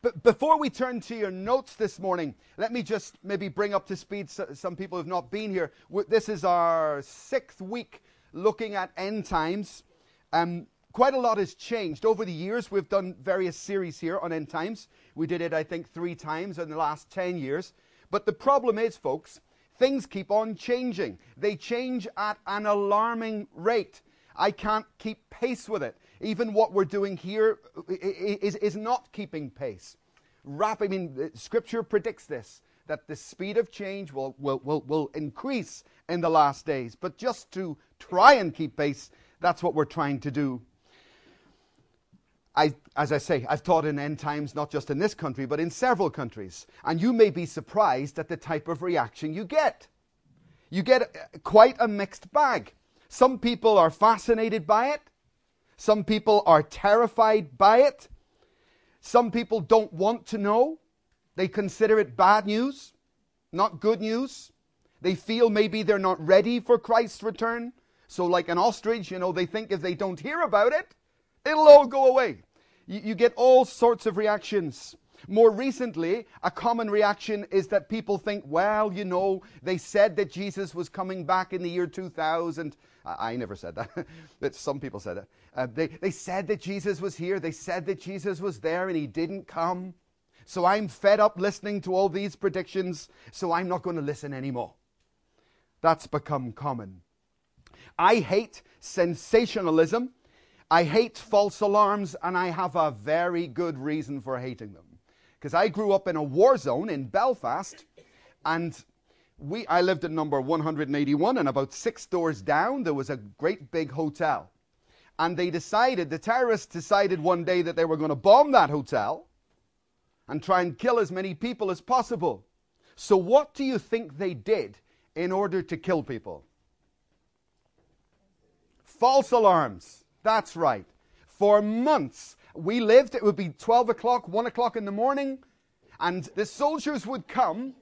But before we turn to your notes this morning, let me just maybe bring up to speed some people who have not been here. This is our sixth week looking at end times. Um, quite a lot has changed. Over the years, we've done various series here on end times. We did it, I think, three times in the last 10 years. But the problem is, folks, things keep on changing. They change at an alarming rate. I can't keep pace with it. Even what we're doing here is, is not keeping pace. Rap, I mean, uh, Scripture predicts this that the speed of change will, will, will, will increase in the last days. But just to try and keep pace, that's what we're trying to do. I, as I say, I've taught in end times, not just in this country, but in several countries. And you may be surprised at the type of reaction you get. You get uh, quite a mixed bag. Some people are fascinated by it. Some people are terrified by it. Some people don't want to know. They consider it bad news, not good news. They feel maybe they're not ready for Christ's return. So, like an ostrich, you know, they think if they don't hear about it, it'll all go away. You, you get all sorts of reactions. More recently, a common reaction is that people think, well, you know, they said that Jesus was coming back in the year 2000. I, I never said that, but some people said that. Uh, they, they said that Jesus was here. They said that Jesus was there and he didn't come. So I'm fed up listening to all these predictions, so I'm not going to listen anymore. That's become common. I hate sensationalism I hate false alarms, and I have a very good reason for hating them. Because I grew up in a war zone in Belfast, and we, I lived at number 181, and about six doors down, there was a great big hotel. And they decided, the terrorists decided one day that they were going to bomb that hotel and try and kill as many people as possible. So, what do you think they did in order to kill people? False alarms. That's right. For months, we lived, it would be 12 o'clock, 1 o'clock in the morning, and the soldiers would come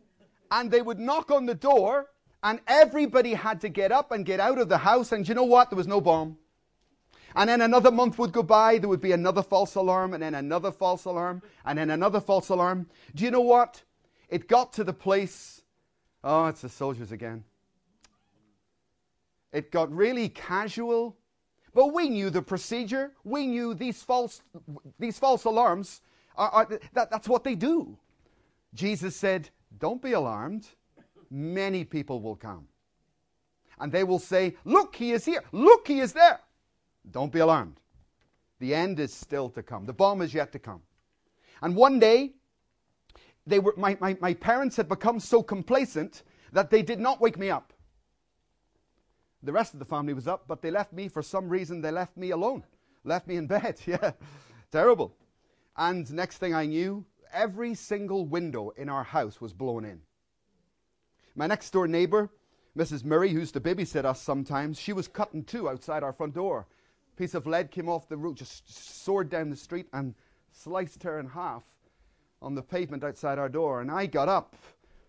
and they would knock on the door, and everybody had to get up and get out of the house. And you know what? There was no bomb. And then another month would go by, there would be another false alarm, and then another false alarm, and then another false alarm. Do you know what? It got to the place, oh, it's the soldiers again. It got really casual but we knew the procedure. We knew these false, these false alarms, are, are, that, that's what they do. Jesus said, Don't be alarmed. Many people will come. And they will say, Look, he is here. Look, he is there. Don't be alarmed. The end is still to come. The bomb is yet to come. And one day, they were, my, my, my parents had become so complacent that they did not wake me up. The rest of the family was up, but they left me for some reason. They left me alone, left me in bed. yeah, terrible. And next thing I knew, every single window in our house was blown in. My next door neighbor, Mrs. Murray, who used to babysit us sometimes, she was cut in two outside our front door. A piece of lead came off the roof, just soared down the street and sliced her in half on the pavement outside our door. And I got up,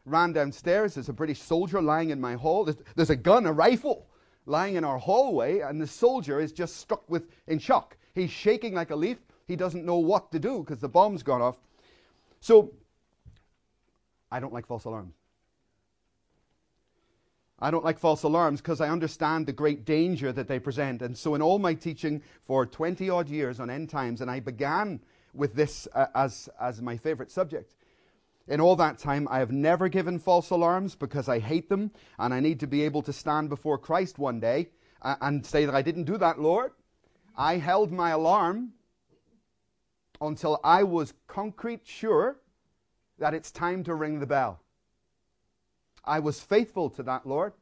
ran downstairs. There's a British soldier lying in my hall. There's, there's a gun, a rifle lying in our hallway, and the soldier is just struck with in shock. He's shaking like a leaf. He doesn't know what to do because the bomb's gone off. So, I don't like false alarms. I don't like false alarms because I understand the great danger that they present. And so, in all my teaching for 20 odd years on end times, and I began with this uh, as, as my favorite subject, in all that time, I have never given false alarms because I hate them and I need to be able to stand before Christ one day and say that I didn't do that, Lord. I held my alarm until I was concrete sure that it's time to ring the bell. I was faithful to that, Lord.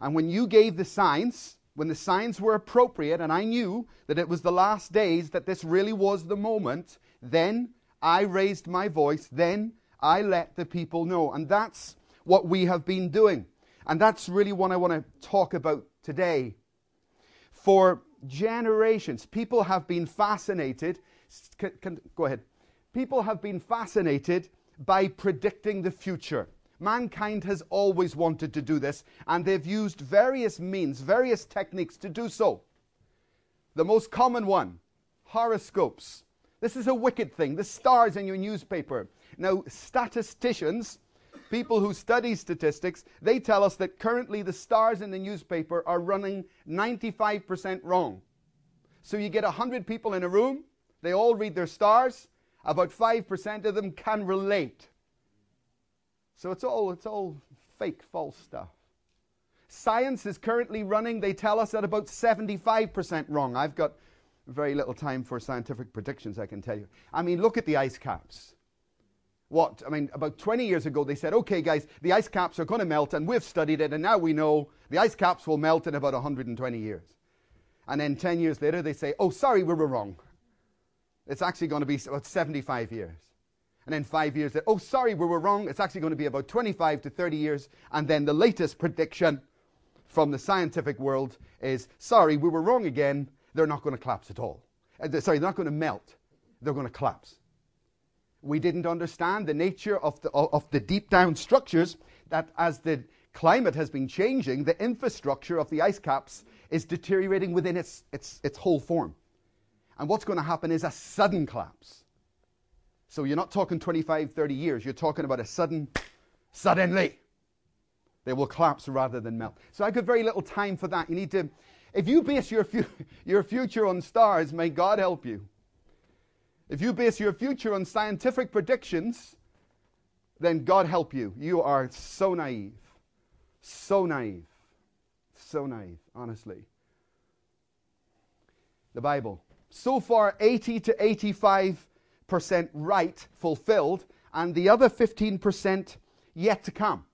And when you gave the signs, when the signs were appropriate, and I knew that it was the last days, that this really was the moment, then I raised my voice, then I let the people know. And that's what we have been doing. And that's really what I want to talk about today. For generations, people have been fascinated. Can, can, go ahead. People have been fascinated by predicting the future. Mankind has always wanted to do this, and they've used various means, various techniques to do so. The most common one horoscopes This is a wicked thing. The stars in your newspaper. Now, statisticians, people who study statistics, they tell us that currently the stars in the newspaper are running 95% wrong. So you get 100 people in a room, they all read their stars, about 5% of them can relate. So it's all, it's all fake, false stuff. Science is currently running, they tell us, at about 75% wrong. I've got very little time for scientific predictions, I can tell you. I mean, look at the ice caps. What? I mean, about 20 years ago, they said, okay, guys, the ice caps are going to melt, and we've studied it, and now we know the ice caps will melt in about 120 years. And then 10 years later, they say, oh, sorry, we were wrong. It's actually going to be about 75 years. And then five years, later, oh, sorry, we were wrong. It's actually going to be about 25 to 30 years. And then the latest prediction from the scientific world is, sorry, we were wrong again they're not going to collapse at all. Uh, sorry, they're not going to melt. They're going to collapse. We didn't understand the nature of the, of the deep down structures that as the climate has been changing, the infrastructure of the ice caps is deteriorating within its, its, its whole form. And what's going to happen is a sudden collapse. So you're not talking 25, 30 years. You're talking about a sudden, suddenly. They will collapse rather than melt. So I've got very little time for that. You need to if you base your, fu- your future on stars, may God help you. If you base your future on scientific predictions, then God help you. You are so naive. So naive. So naive, honestly. The Bible. So far, 80 to 85% right, fulfilled, and the other 15% yet to come.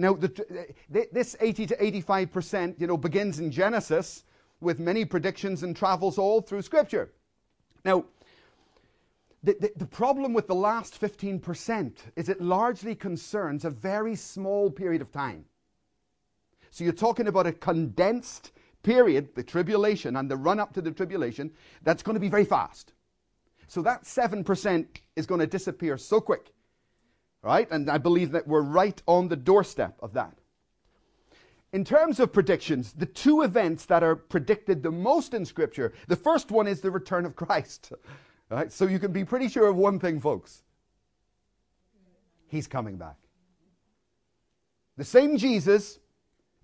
Now, the, this 80 to 85%, you know, begins in Genesis with many predictions and travels all through Scripture. Now, the, the, the, problem with the last 15% is it largely concerns a very small period of time. So you're talking about a condensed period, the tribulation and the run up to the tribulation, that's going to be very fast. So that 7% is going to disappear so quick right? And I believe that we're right on the doorstep of that. In terms of predictions, the two events that are predicted the most in Scripture, the first one is the return of Christ. Right? So you can be pretty sure of one thing, folks. He's coming back. The same Jesus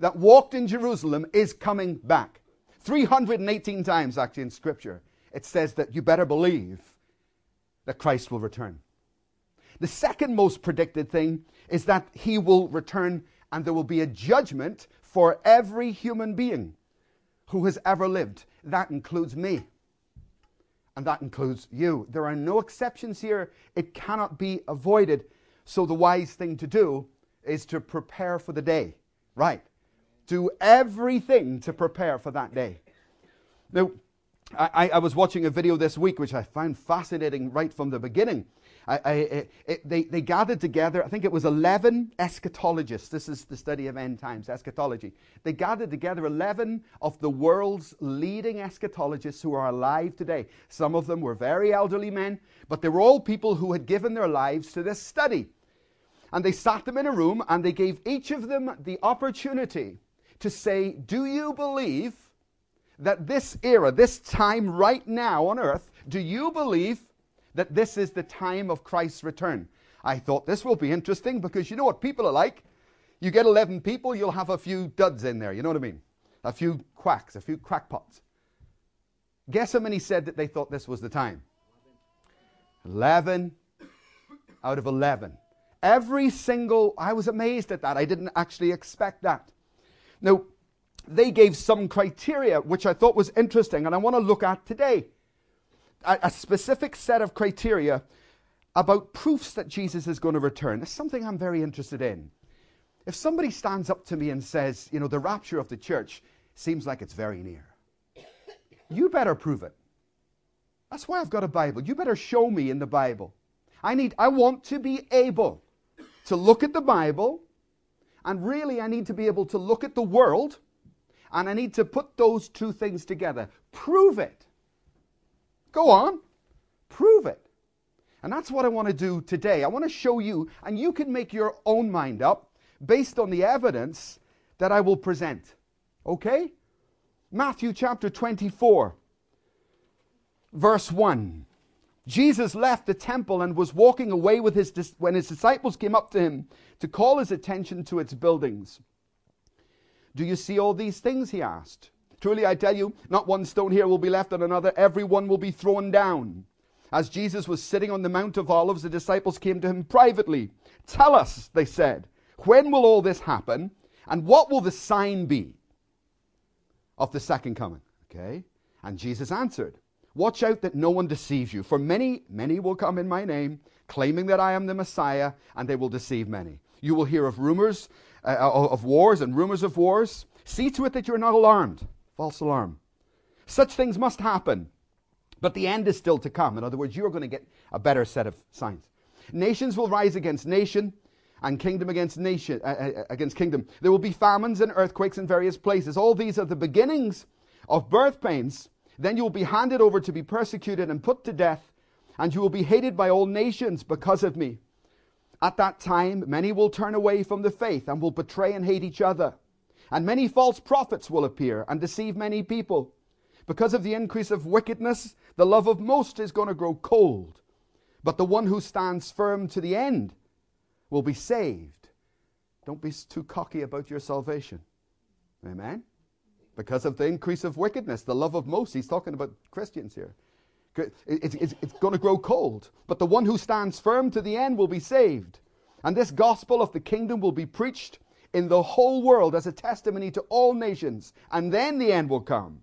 that walked in Jerusalem is coming back. 318 times, actually, in Scripture, it says that you better believe that Christ will return. The second most predicted thing is that he will return and there will be a judgment for every human being who has ever lived. That includes me. And that includes you. There are no exceptions here. It cannot be avoided. So the wise thing to do is to prepare for the day. Right. Do everything to prepare for that day. Now, I, I was watching a video this week which I found fascinating right from the beginning. I, I, it, they, they gathered together, I think it was 11 eschatologists. This is the study of end times, eschatology. They gathered together 11 of the world's leading eschatologists who are alive today. Some of them were very elderly men, but they were all people who had given their lives to this study. And they sat them in a room and they gave each of them the opportunity to say, Do you believe that this era, this time right now on earth, do you believe that this is the time of Christ's return. I thought this will be interesting because you know what people are like? You get 11 people, you'll have a few duds in there, you know what I mean? A few quacks, a few crackpots. Guess how many said that they thought this was the time? 11 out of 11. Every single, I was amazed at that. I didn't actually expect that. Now, they gave some criteria which I thought was interesting and I want to look at today a, a specific set of criteria about proofs that Jesus is going to return. It's something I'm very interested in. If somebody stands up to me and says, you know, the rapture of the church seems like it's very near, you better prove it. That's why I've got a Bible. You better show me in the Bible. I need I want to be able to look at the Bible and really I need to be able to look at the world and I need to put those two things together. Prove it. Go on, prove it. And that's what I want to do today. I want to show you, and you can make your own mind up based on the evidence that I will present. Okay? Matthew chapter 24, verse 1. Jesus left the temple and was walking away with his dis- when his disciples came up to him to call his attention to its buildings. Do you see all these things? He asked. Truly, I tell you, not one stone here will be left on another, every one will be thrown down. As Jesus was sitting on the Mount of Olives, the disciples came to him privately. Tell us, they said, when will all this happen, and what will the sign be of the second coming? Okay? And Jesus answered, Watch out that no one deceives you, for many, many will come in my name, claiming that I am the Messiah, and they will deceive many. You will hear of rumors uh, of wars and rumors of wars. See to it that you're not alarmed. False alarm. Such things must happen, but the end is still to come. In other words, you're going to get a better set of signs. Nations will rise against nation, and kingdom against nation uh, uh, against kingdom. There will be famines and earthquakes in various places. All these are the beginnings of birth pains. Then you will be handed over to be persecuted and put to death, and you will be hated by all nations because of me. At that time, many will turn away from the faith and will betray and hate each other. And many false prophets will appear and deceive many people. Because of the increase of wickedness, the love of most is going to grow cold. But the one who stands firm to the end will be saved. Don't be too cocky about your salvation. Amen? because of the increase of wickedness, the love of most. He's talking about Christians here. It's, it's, it's going to grow cold, but the one who stands firm to the end will be saved. And this gospel of the kingdom will be preached in the whole world as a testimony to all nations, and then the end will come.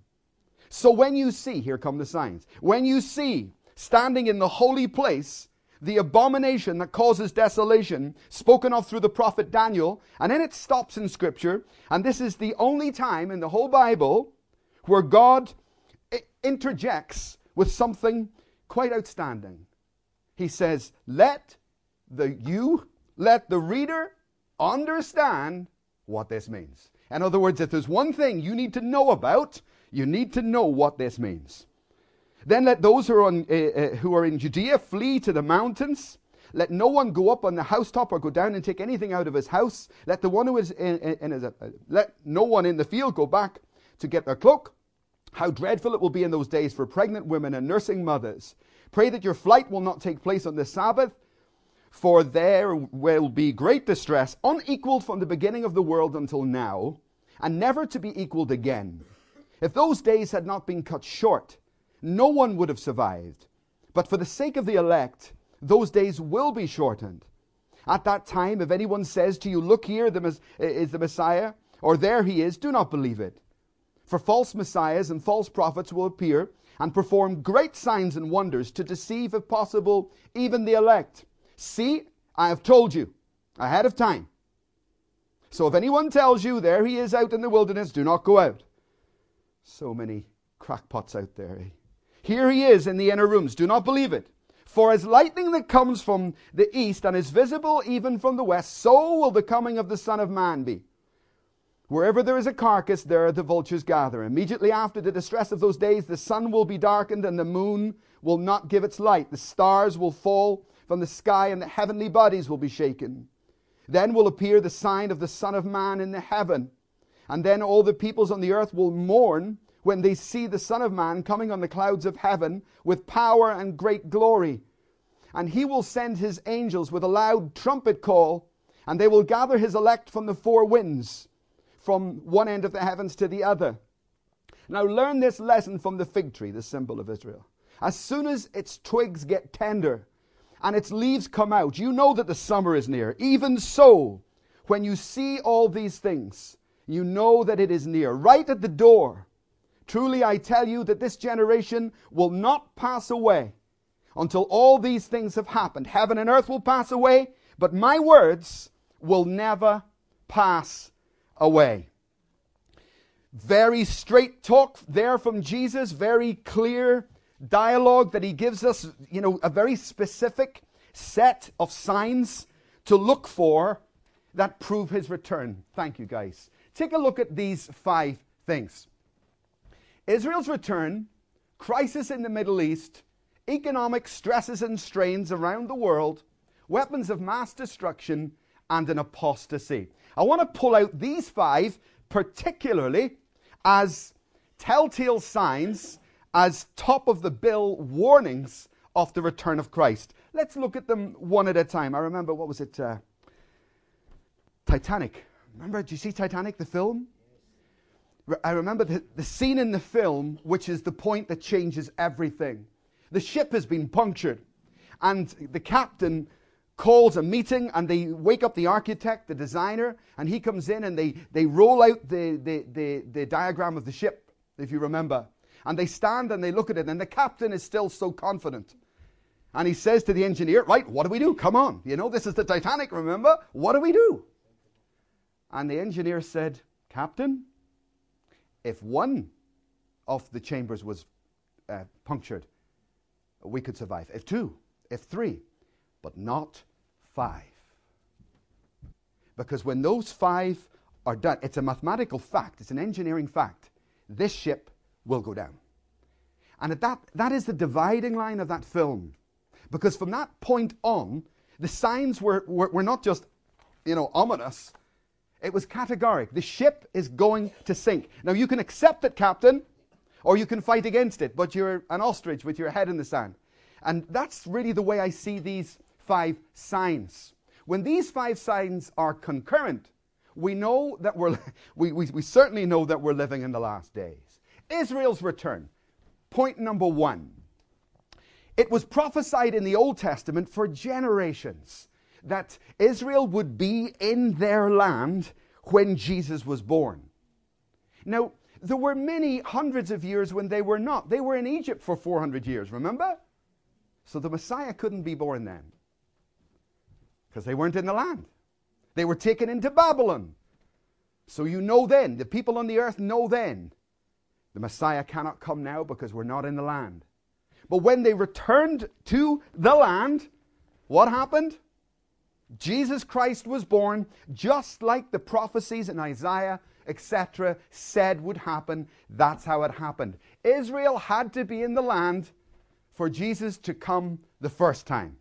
So when you see, here come the signs, when you see standing in the holy place the abomination that causes desolation, spoken of through the prophet Daniel, and then it stops in Scripture. And this is the only time in the whole Bible where God interjects with something quite outstanding. He says, Let the you, let the reader understand what this means. In other words, if there's one thing you need to know about, you need to know what this means. Then let those who are, on, uh, uh, who are in Judea flee to the mountains. Let no one go up on the housetop or go down and take anything out of his house. Let the one who is in, in, in his, uh, let no one in the field go back to get their cloak. How dreadful it will be in those days for pregnant women and nursing mothers. Pray that your flight will not take place on the Sabbath, for there will be great distress, unequaled from the beginning of the world until now, and never to be equaled again. If those days had not been cut short, no one would have survived. But for the sake of the elect, those days will be shortened. At that time, if anyone says to you, Look here the, is the Messiah, or there he is, do not believe it. For false messiahs and false prophets will appear and perform great signs and wonders to deceive, if possible, even the elect. See, I have told you ahead of time. So if anyone tells you, There he is out in the wilderness, do not go out. So many crackpots out there. Eh? Here he is in the inner rooms. Do not believe it. For as lightning that comes from the east and is visible even from the west, so will the coming of the Son of Man be. Wherever there is a carcass, there the vultures gather. Immediately after the distress of those days, the sun will be darkened and the moon will not give its light. The stars will fall from the sky and the heavenly bodies will be shaken. Then will appear the sign of the Son of Man in the heaven. And then all the peoples on the earth will mourn when they see the Son of Man coming on the clouds of heaven with power and great glory. And he will send his angels with a loud trumpet call, and they will gather his elect from the four winds, from one end of the heavens to the other. Now learn this lesson from the fig tree, the symbol of Israel. As soon as its twigs get tender and its leaves come out, you know that the summer is near. Even so, when you see all these things, you know that it is near, right at the door. Truly I tell you that this generation will not pass away until all these things have happened. Heaven and earth will pass away, but my words will never pass away. Very straight talk there from Jesus, very clear dialogue that he gives us, you know, a very specific set of signs to look for that prove his return. Thank you, guys. Take a look at these five things. Israel's return, crisis in the Middle East, economic stresses and strains around the world, weapons of mass destruction, and an apostasy. I want to pull out these five particularly as telltale signs, as top of the bill warnings of the return of Christ. Let's look at them one at a time. I remember, what was it? Uh, Titanic. Remember, did you see Titanic, the film? I remember the, the scene in the film, which is the point that changes everything. The ship has been punctured, and the captain calls a meeting and they wake up the architect, the designer, and he comes in and they, they roll out the, the, the, the diagram of the ship, if you remember. And they stand and they look at it, and the captain is still so confident. And he says to the engineer, Right, what do we do? Come on. You know, this is the Titanic, remember? What do we do? And the engineer said, Captain, if one of the chambers was uh, punctured, we could survive. If two, if three, but not five. Because when those five are done, it's a mathematical fact, it's an engineering fact. This ship will go down. And that, that is the dividing line of that film. Because from that point on, the signs were, were, were not just, you know, ominous. It was categoric. The ship is going to sink. Now, you can accept it, Captain, or you can fight against it, but you're an ostrich with your head in the sand. And that's really the way I see these five signs. When these five signs are concurrent, we know that we're, we, we, we certainly know that we're living in the last days. Israel's return. Point number one. It was prophesied in the Old Testament for generations that Israel would be in their land when Jesus was born. Now, there were many hundreds of years when they were not. They were in Egypt for 400 years, remember? So the Messiah couldn't be born then because they weren't in the land. They were taken into Babylon. So you know then, the people on the earth know then, the Messiah cannot come now because we're not in the land. But when they returned to the land, what happened? Jesus Christ was born just like the prophecies in Isaiah, etc., said would happen. That's how it happened. Israel had to be in the land for Jesus to come the first time.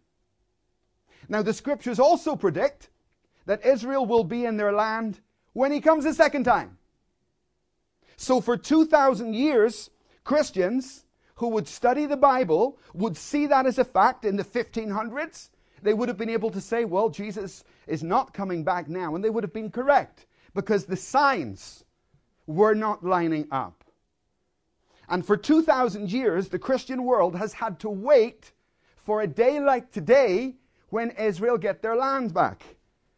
Now, the scriptures also predict that Israel will be in their land when he comes the second time. So, for 2,000 years, Christians who would study the Bible would see that as a fact in the 1500s. They would have been able to say, well, Jesus is not coming back now. And they would have been correct because the signs were not lining up. And for 2,000 years, the Christian world has had to wait for a day like today when Israel get their land back.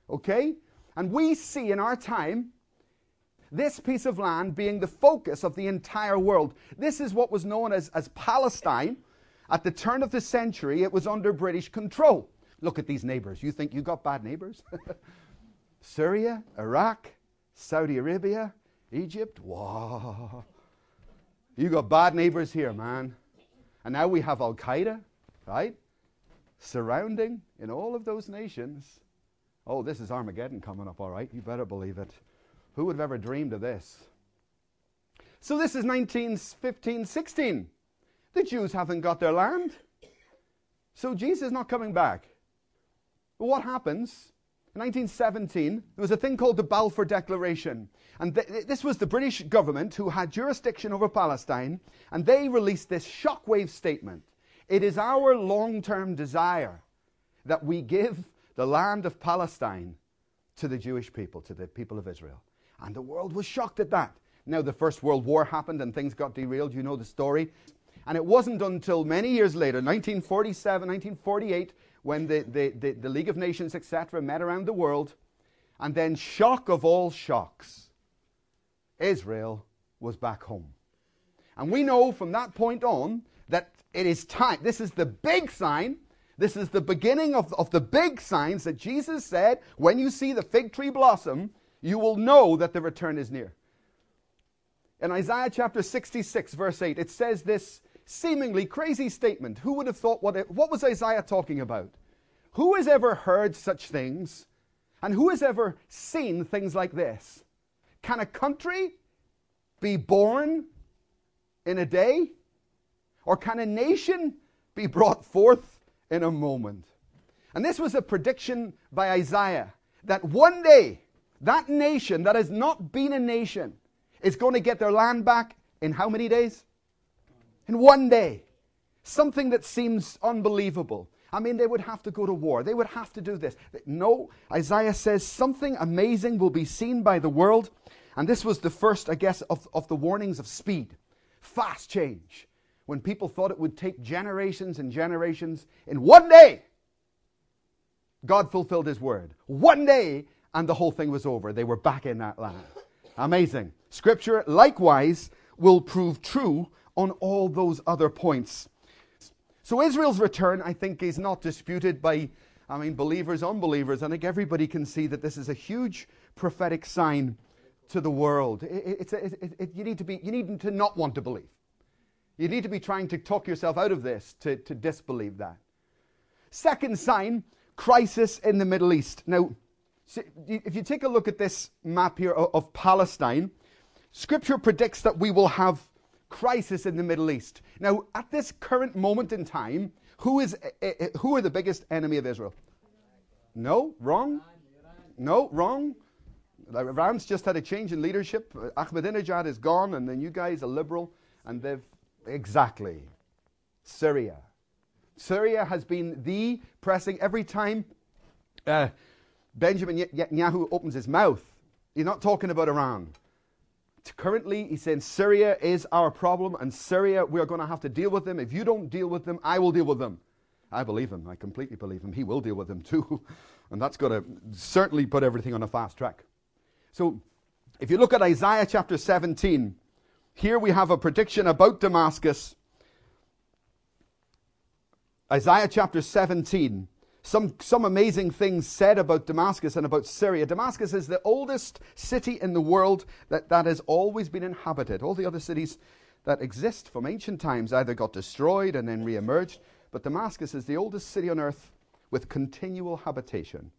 Okay? And we see in our time this piece of land being the focus of the entire world. This is what was known as, as Palestine. At the turn of the century, it was under British control. Look at these neighbors. You think you got bad neighbors? Syria, Iraq, Saudi Arabia, Egypt. Wow. You got bad neighbors here, man. And now we have Al Qaeda, right? surrounding in all of those nations. Oh, this is Armageddon coming up, all right. You better believe it. Who would have ever dreamed of this? So this is 1915 16. The Jews haven't got their land. So Jesus is not coming back. But what happens? In 1917, there was a thing called the Balfour Declaration. And th- this was the British government who had jurisdiction over Palestine, and they released this shockwave statement. It is our long term desire that we give the land of Palestine to the Jewish people, to the people of Israel. And the world was shocked at that. Now, the First World War happened and things got derailed. You know the story. And it wasn't until many years later, 1947, 1948, when the, the, the, the League of Nations, etc., met around the world. And then, shock of all shocks, Israel was back home. And we know from that point on that it is time. This is the big sign. This is the beginning of, of the big signs that Jesus said when you see the fig tree blossom, you will know that the return is near. In Isaiah chapter 66, verse 8, it says this seemingly crazy statement. Who would have thought what, it, what was Isaiah talking about? Who has ever heard such things? And who has ever seen things like this? Can a country be born in a day? Or can a nation be brought forth in a moment? And this was a prediction by Isaiah that one day that nation that has not been a nation is going to get their land back in how many days? In one day. something that seems unbelievable. I mean, they would have to go to war. They would have to do this. No, Isaiah says something amazing will be seen by the world. And this was the first, I guess, of, of the warnings of speed. Fast change. When people thought it would take generations and generations, in one day, God fulfilled his word. One day, and the whole thing was over. They were back in that land. Amazing. Scripture, likewise, will prove true on all those other points. So Israel's return, I think, is not disputed by, I mean, believers, unbelievers. I think everybody can see that this is a huge prophetic sign to the world. It, it, it, you, need to be, you need to not want to believe. You need to be trying to talk yourself out of this to, to disbelieve that. Second sign, crisis in the Middle East. Now, if you take a look at this map here of, Palestine, Scripture predicts that we will have crisis in the Middle East. Now, at this current moment in time, who, is, uh, uh, who are the biggest enemy of Israel? No, wrong. No, wrong. Iran's just had a change in leadership. Ahmadinejad is gone, and then you guys are liberal, and they've exactly Syria. Syria has been the pressing every time uh, Benjamin Netanyahu opens his mouth. He's not talking about Iran. Currently, he's saying Syria is our problem, and Syria, we are going to have to deal with them. If you don't deal with them, I will deal with them. I believe him. I completely believe him. He will deal with them too. And that's going to certainly put everything on a fast track. So, if you look at Isaiah chapter 17, here we have a prediction about Damascus. Isaiah chapter 17 some, some amazing things said about Damascus and about Syria. Damascus is the oldest city in the world that, that has always been inhabited. All the other cities that exist from ancient times either got destroyed and then re emerged, but Damascus is the oldest city on earth with continual habitation.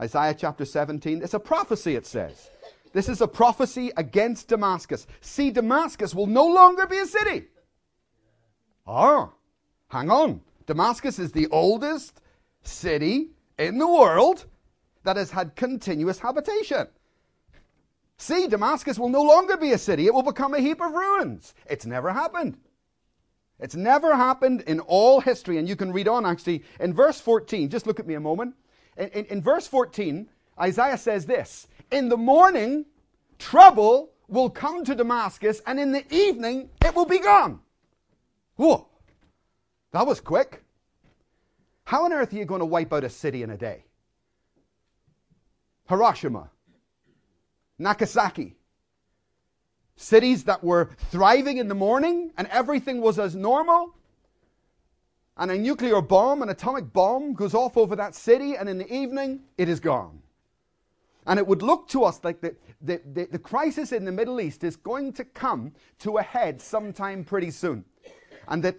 Isaiah chapter 17, it's a prophecy, it says. This is a prophecy against Damascus. See, Damascus will no longer be a city. Ah, hang on. Damascus is the oldest city in the world that has had continuous habitation. See, Damascus will no longer be a city, it will become a heap of ruins. It's never happened. It's never happened in all history. And you can read on actually in verse 14. Just look at me a moment. In, in, in verse 14, Isaiah says this In the morning, trouble will come to Damascus, and in the evening, it will be gone. Whoa, that was quick. How on earth are you going to wipe out a city in a day? Hiroshima, Nagasaki, cities that were thriving in the morning and everything was as normal. And a nuclear bomb, an atomic bomb, goes off over that city, and in the evening, it is gone. And it would look to us like the, the, the, the, crisis in the Middle East is going to come to a head sometime pretty soon. And that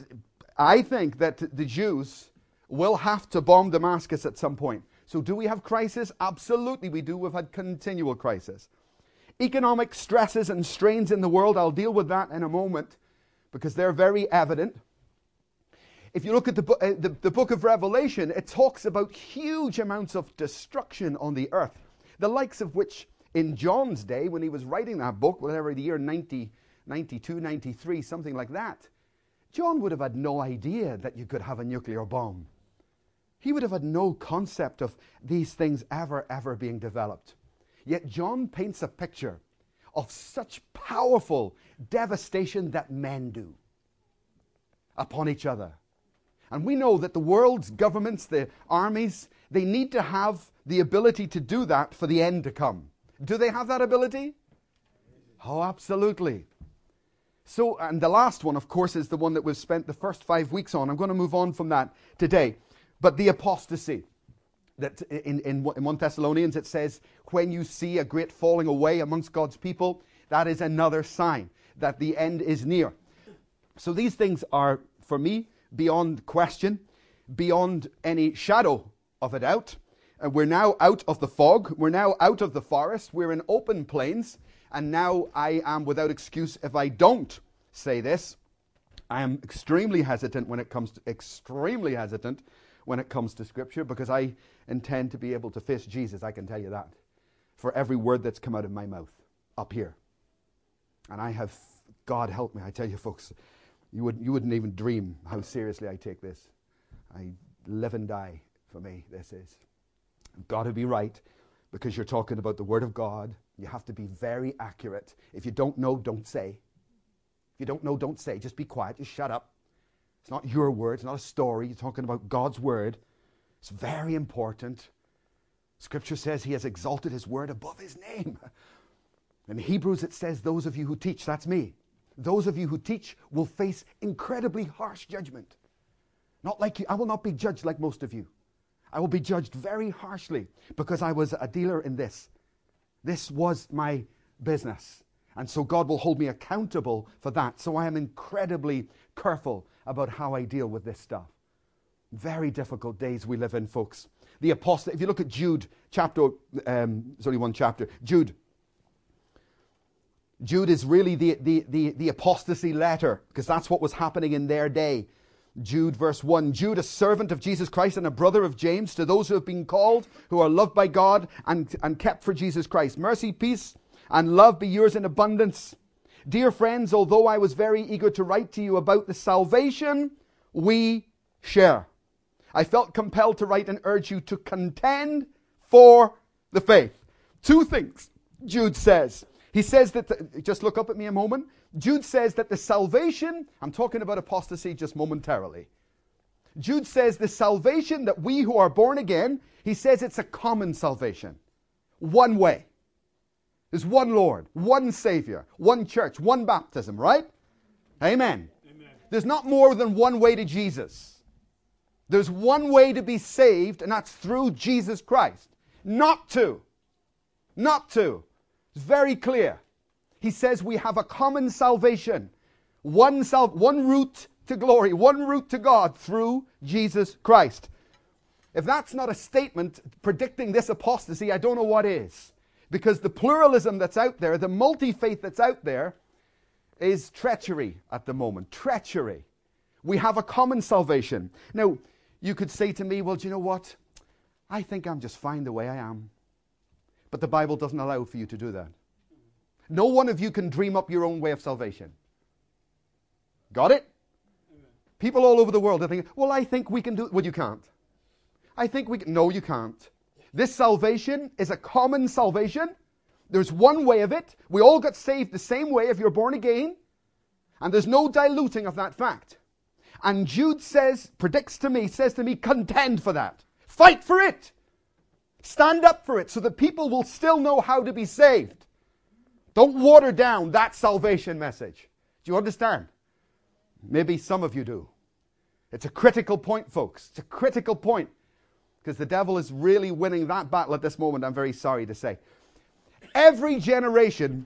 I think that the Jews will have to bomb Damascus at some point. So, do we have crisis? Absolutely, we do. We've had continual crisis. Economic stresses and strains in the world, I'll deal with that in a moment because they're very evident. If you look at the, uh, the, the book of Revelation, it talks about huge amounts of destruction on the earth, the likes of which in John's day, when he was writing that book, whatever the year 90, 92, 93, something like that, John would have had no idea that you could have a nuclear bomb. He would have had no concept of these things ever, ever being developed. Yet John paints a picture of such powerful devastation that men do upon each other. And we know that the world's governments, the armies, they need to have the ability to do that for the end to come. Do they have that ability? Oh, absolutely. So, and the last one, of course, is the one that we've spent the first five weeks on. I'm going to move on from that today. But the apostasy, that in, in, in 1 Thessalonians it says, when you see a great falling away amongst God's people, that is another sign that the end is near. So these things are, for me, beyond question, beyond any shadow of a doubt. Uh, we're now out of the fog. We're now out of the forest. We're in open plains. And now I am without excuse if I don't say this. I am extremely hesitant when it comes to extremely hesitant when it comes to Scripture because I intend to be able to face Jesus, I can tell you that, for every word that's come out of my mouth up here. And I have, God help me, I tell you folks, You, would, you wouldn't even dream how seriously I take this. I live and die for me, this is. Got to be right because you're talking about the Word of God. You have to be very accurate. If you don't know, don't say. If you don't know, don't say. Just be quiet. Just shut up. It's not your word. It's not a story. You're talking about God's Word. It's very important. Scripture says He has exalted His Word above His name. In Hebrews, it says, Those of you who teach, that's me. Those of you who teach will face incredibly harsh judgment. Not like you, I will not be judged like most of you. I will be judged very harshly because I was a dealer in this. This was my business. And so God will hold me accountable for that. So I am incredibly careful about how I deal with this stuff. Very difficult days we live in, folks. The apostle, if you look at Jude, chapter, um, there's only one chapter, Jude. Jude is really the, the, the, the apostasy letter because that's what was happening in their day. Jude, verse 1 Jude, a servant of Jesus Christ and a brother of James, to those who have been called, who are loved by God and, and kept for Jesus Christ. Mercy, peace, and love be yours in abundance. Dear friends, although I was very eager to write to you about the salvation we share, I felt compelled to write and urge you to contend for the faith. Two things Jude says. He says that, the, just look up at me a moment. Jude says that the salvation, I'm talking about apostasy just momentarily. Jude says the salvation that we who are born again, he says it's a common salvation. One way. There's one Lord, one Savior, one church, one baptism, right? Amen. Amen. There's not more than one way to Jesus. There's one way to be saved, and that's through Jesus Christ. Not two. Not two. It's very clear. He says we have a common salvation, one, sal- one route to glory, one route to God through Jesus Christ. If that's not a statement predicting this apostasy, I don't know what is. Because the pluralism that's out there, the multi faith that's out there, is treachery at the moment. Treachery. We have a common salvation. Now, you could say to me, well, do you know what? I think I'm just fine the way I am. But the Bible doesn't allow for you to do that. No one of you can dream up your own way of salvation. Got it? People all over the world are thinking, well, I think we can do it. Well, you can't. I think we can. No, you can't. This salvation is a common salvation. There's one way of it. We all got saved the same way if you're born again. And there's no diluting of that fact. And Jude says, predicts to me, says to me, contend for that. Fight for it. Stand up for it so that people will still know how to be saved. Don't water down that salvation message. Do you understand? Maybe some of you do. It's a critical point, folks. It's a critical point because the devil is really winning that battle at this moment, I'm very sorry to say. Every generation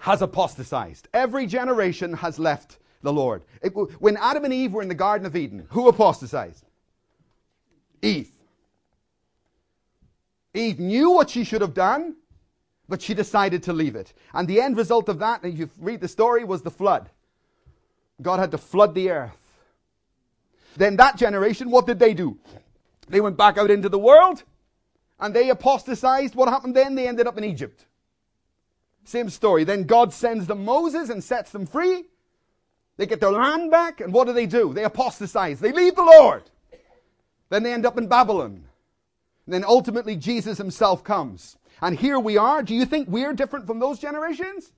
has apostatized, every generation has left the Lord. It, when Adam and Eve were in the Garden of Eden, who apostatized? Eve. Eve knew what she should have done, but she decided to leave it. And the end result of that, if you read the story, was the flood. God had to flood the earth. Then that generation, what did they do? They went back out into the world and they apostatized. What happened then? They ended up in Egypt. Same story. Then God sends them Moses and sets them free. They get their land back, and what do they do? They apostatize. They leave the Lord. Then they end up in Babylon. And then ultimately, Jesus himself comes. And here we are. Do you think we're different from those generations?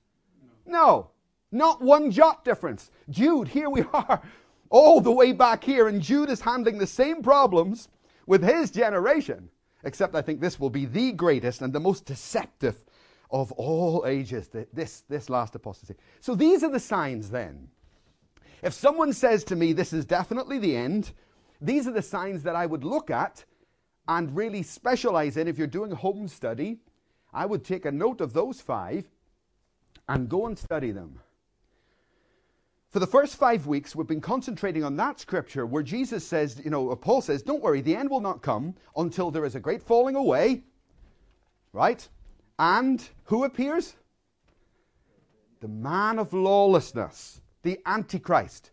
No. Not one jot difference. Jude, here we are, all the way back here, and Jude is handling the same problems with his generation. Except I think this will be the greatest and the most deceptive of all ages, this, this last apostasy. So these are the signs then. If someone says to me, this is definitely the end, these are the signs that I would look at and really specialize in. If you're doing home study, I would take a note of those five and go and study them. For the first five weeks, we've been concentrating on that scripture where Jesus says, you know, Paul says, don't worry, the end will not come until there is a great falling away, right? And who appears? The man of lawlessness, the Antichrist.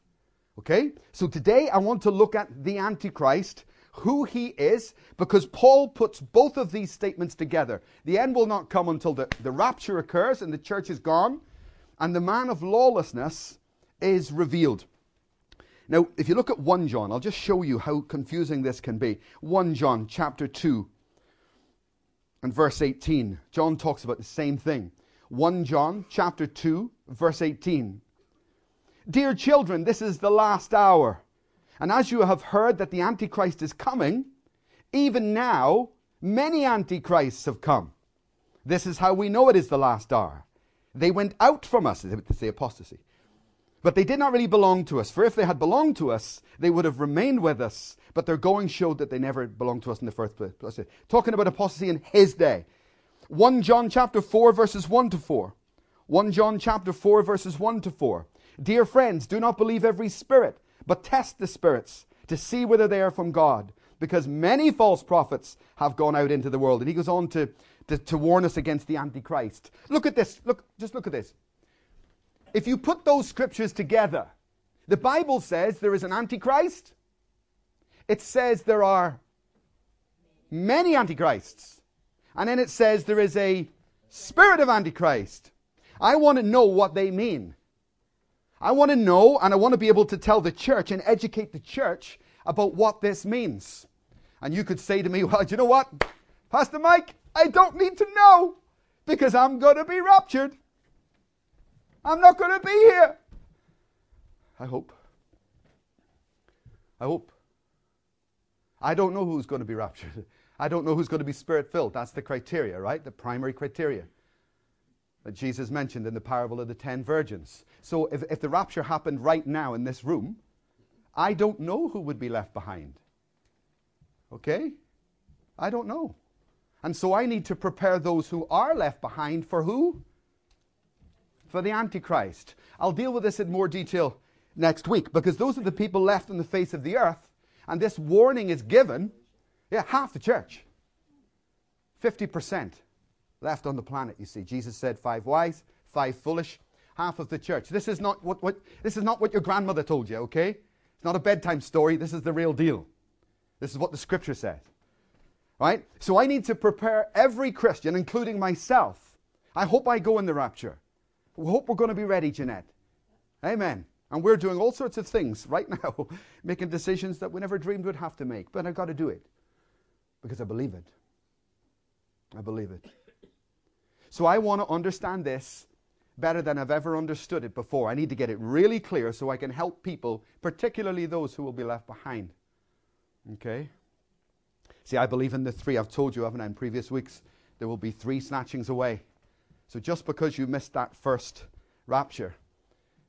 Okay? So today I want to look at the Antichrist who he is, because Paul puts both of these statements together. The end will not come until the, the rapture occurs and the church is gone, and the man of lawlessness is revealed. Now, if you look at 1 John, I'll just show you how confusing this can be. 1 John chapter 2 and verse 18. John talks about the same thing. 1 John chapter 2 verse 18. Dear children, this is the last hour. And as you have heard that the Antichrist is coming, even now many Antichrists have come. This is how we know it is the last hour. They went out from us, it's the apostasy. But they did not really belong to us, for if they had belonged to us, they would have remained with us. But their going showed that they never belonged to us in the first place. Talking about apostasy in his day. 1 John chapter 4, verses 1 to 4. 1 John chapter 4, verses 1 to 4. Dear friends, do not believe every spirit, but test the spirits to see whether they are from God, because many false prophets have gone out into the world. And he goes on to, to, to warn us against the Antichrist. Look at this. Look, just look at this. If you put those scriptures together, the Bible says there is an Antichrist. It says there are many Antichrists. And then it says there is a spirit of Antichrist. I want to know what they mean. I want to know and I want to be able to tell the church and educate the church about what this means. And you could say to me, well, do you know what? Pastor Mike, I don't need to know because I'm going to be raptured. I'm not going to be here. I hope. I hope. I don't know who's going to be raptured. I don't know who's going to be spirit filled. That's the criteria, right? The primary criteria that Jesus mentioned in the parable of the ten virgins. So if, if the rapture happened right now in this room, I don't know who would be left behind. Okay? I don't know. And so I need to prepare those who are left behind for who? For the Antichrist. I'll deal with this in more detail next week because those are the people left on the face of the earth. And this warning is given, yeah, half the church. 50% left on the planet, you see. Jesus said five wise, five foolish, half of the church. This is not what, what, this is not what your grandmother told you, okay? It's not a bedtime story. This is the real deal. This is what the scripture says. Right? So I need to prepare every Christian, including myself. I hope I go in the rapture. We hope we're going to be ready, Jeanette. Amen. And we're doing all sorts of things right now, making decisions that we never dreamed we'd have to make. But I've got to do it because I believe it. I believe it. So I want to understand this better than I've ever understood it before. I need to get it really clear so I can help people, particularly those who will be left behind. Okay? See, I believe in the three. I've told you, haven't I, in previous weeks? There will be three snatchings away. So just because you missed that first rapture,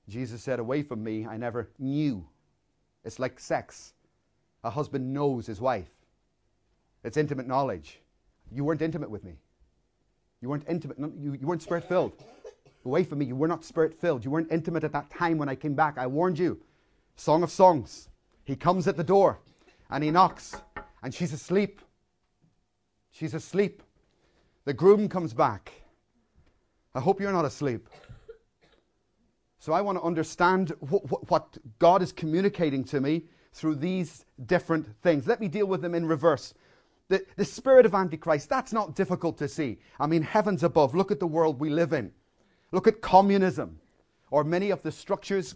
Jesus said, Away from me, I never knew. It's like sex. A husband knows his wife, it's intimate knowledge. You weren't intimate with me. You weren't intimate. You, you weren't spirit filled. Away from me. You were not spirit filled. You weren't intimate at that time when I came back. I warned you. Song of Songs. He comes at the door and he knocks and she's asleep. She's asleep. The groom comes back. I hope you're not asleep. So I want to understand what, what God is communicating to me through these different things. Let me deal with them in reverse. The, the spirit of Antichrist, that's not difficult to see. I mean, heavens above, look at the world we live in. Look at communism, or many of the structures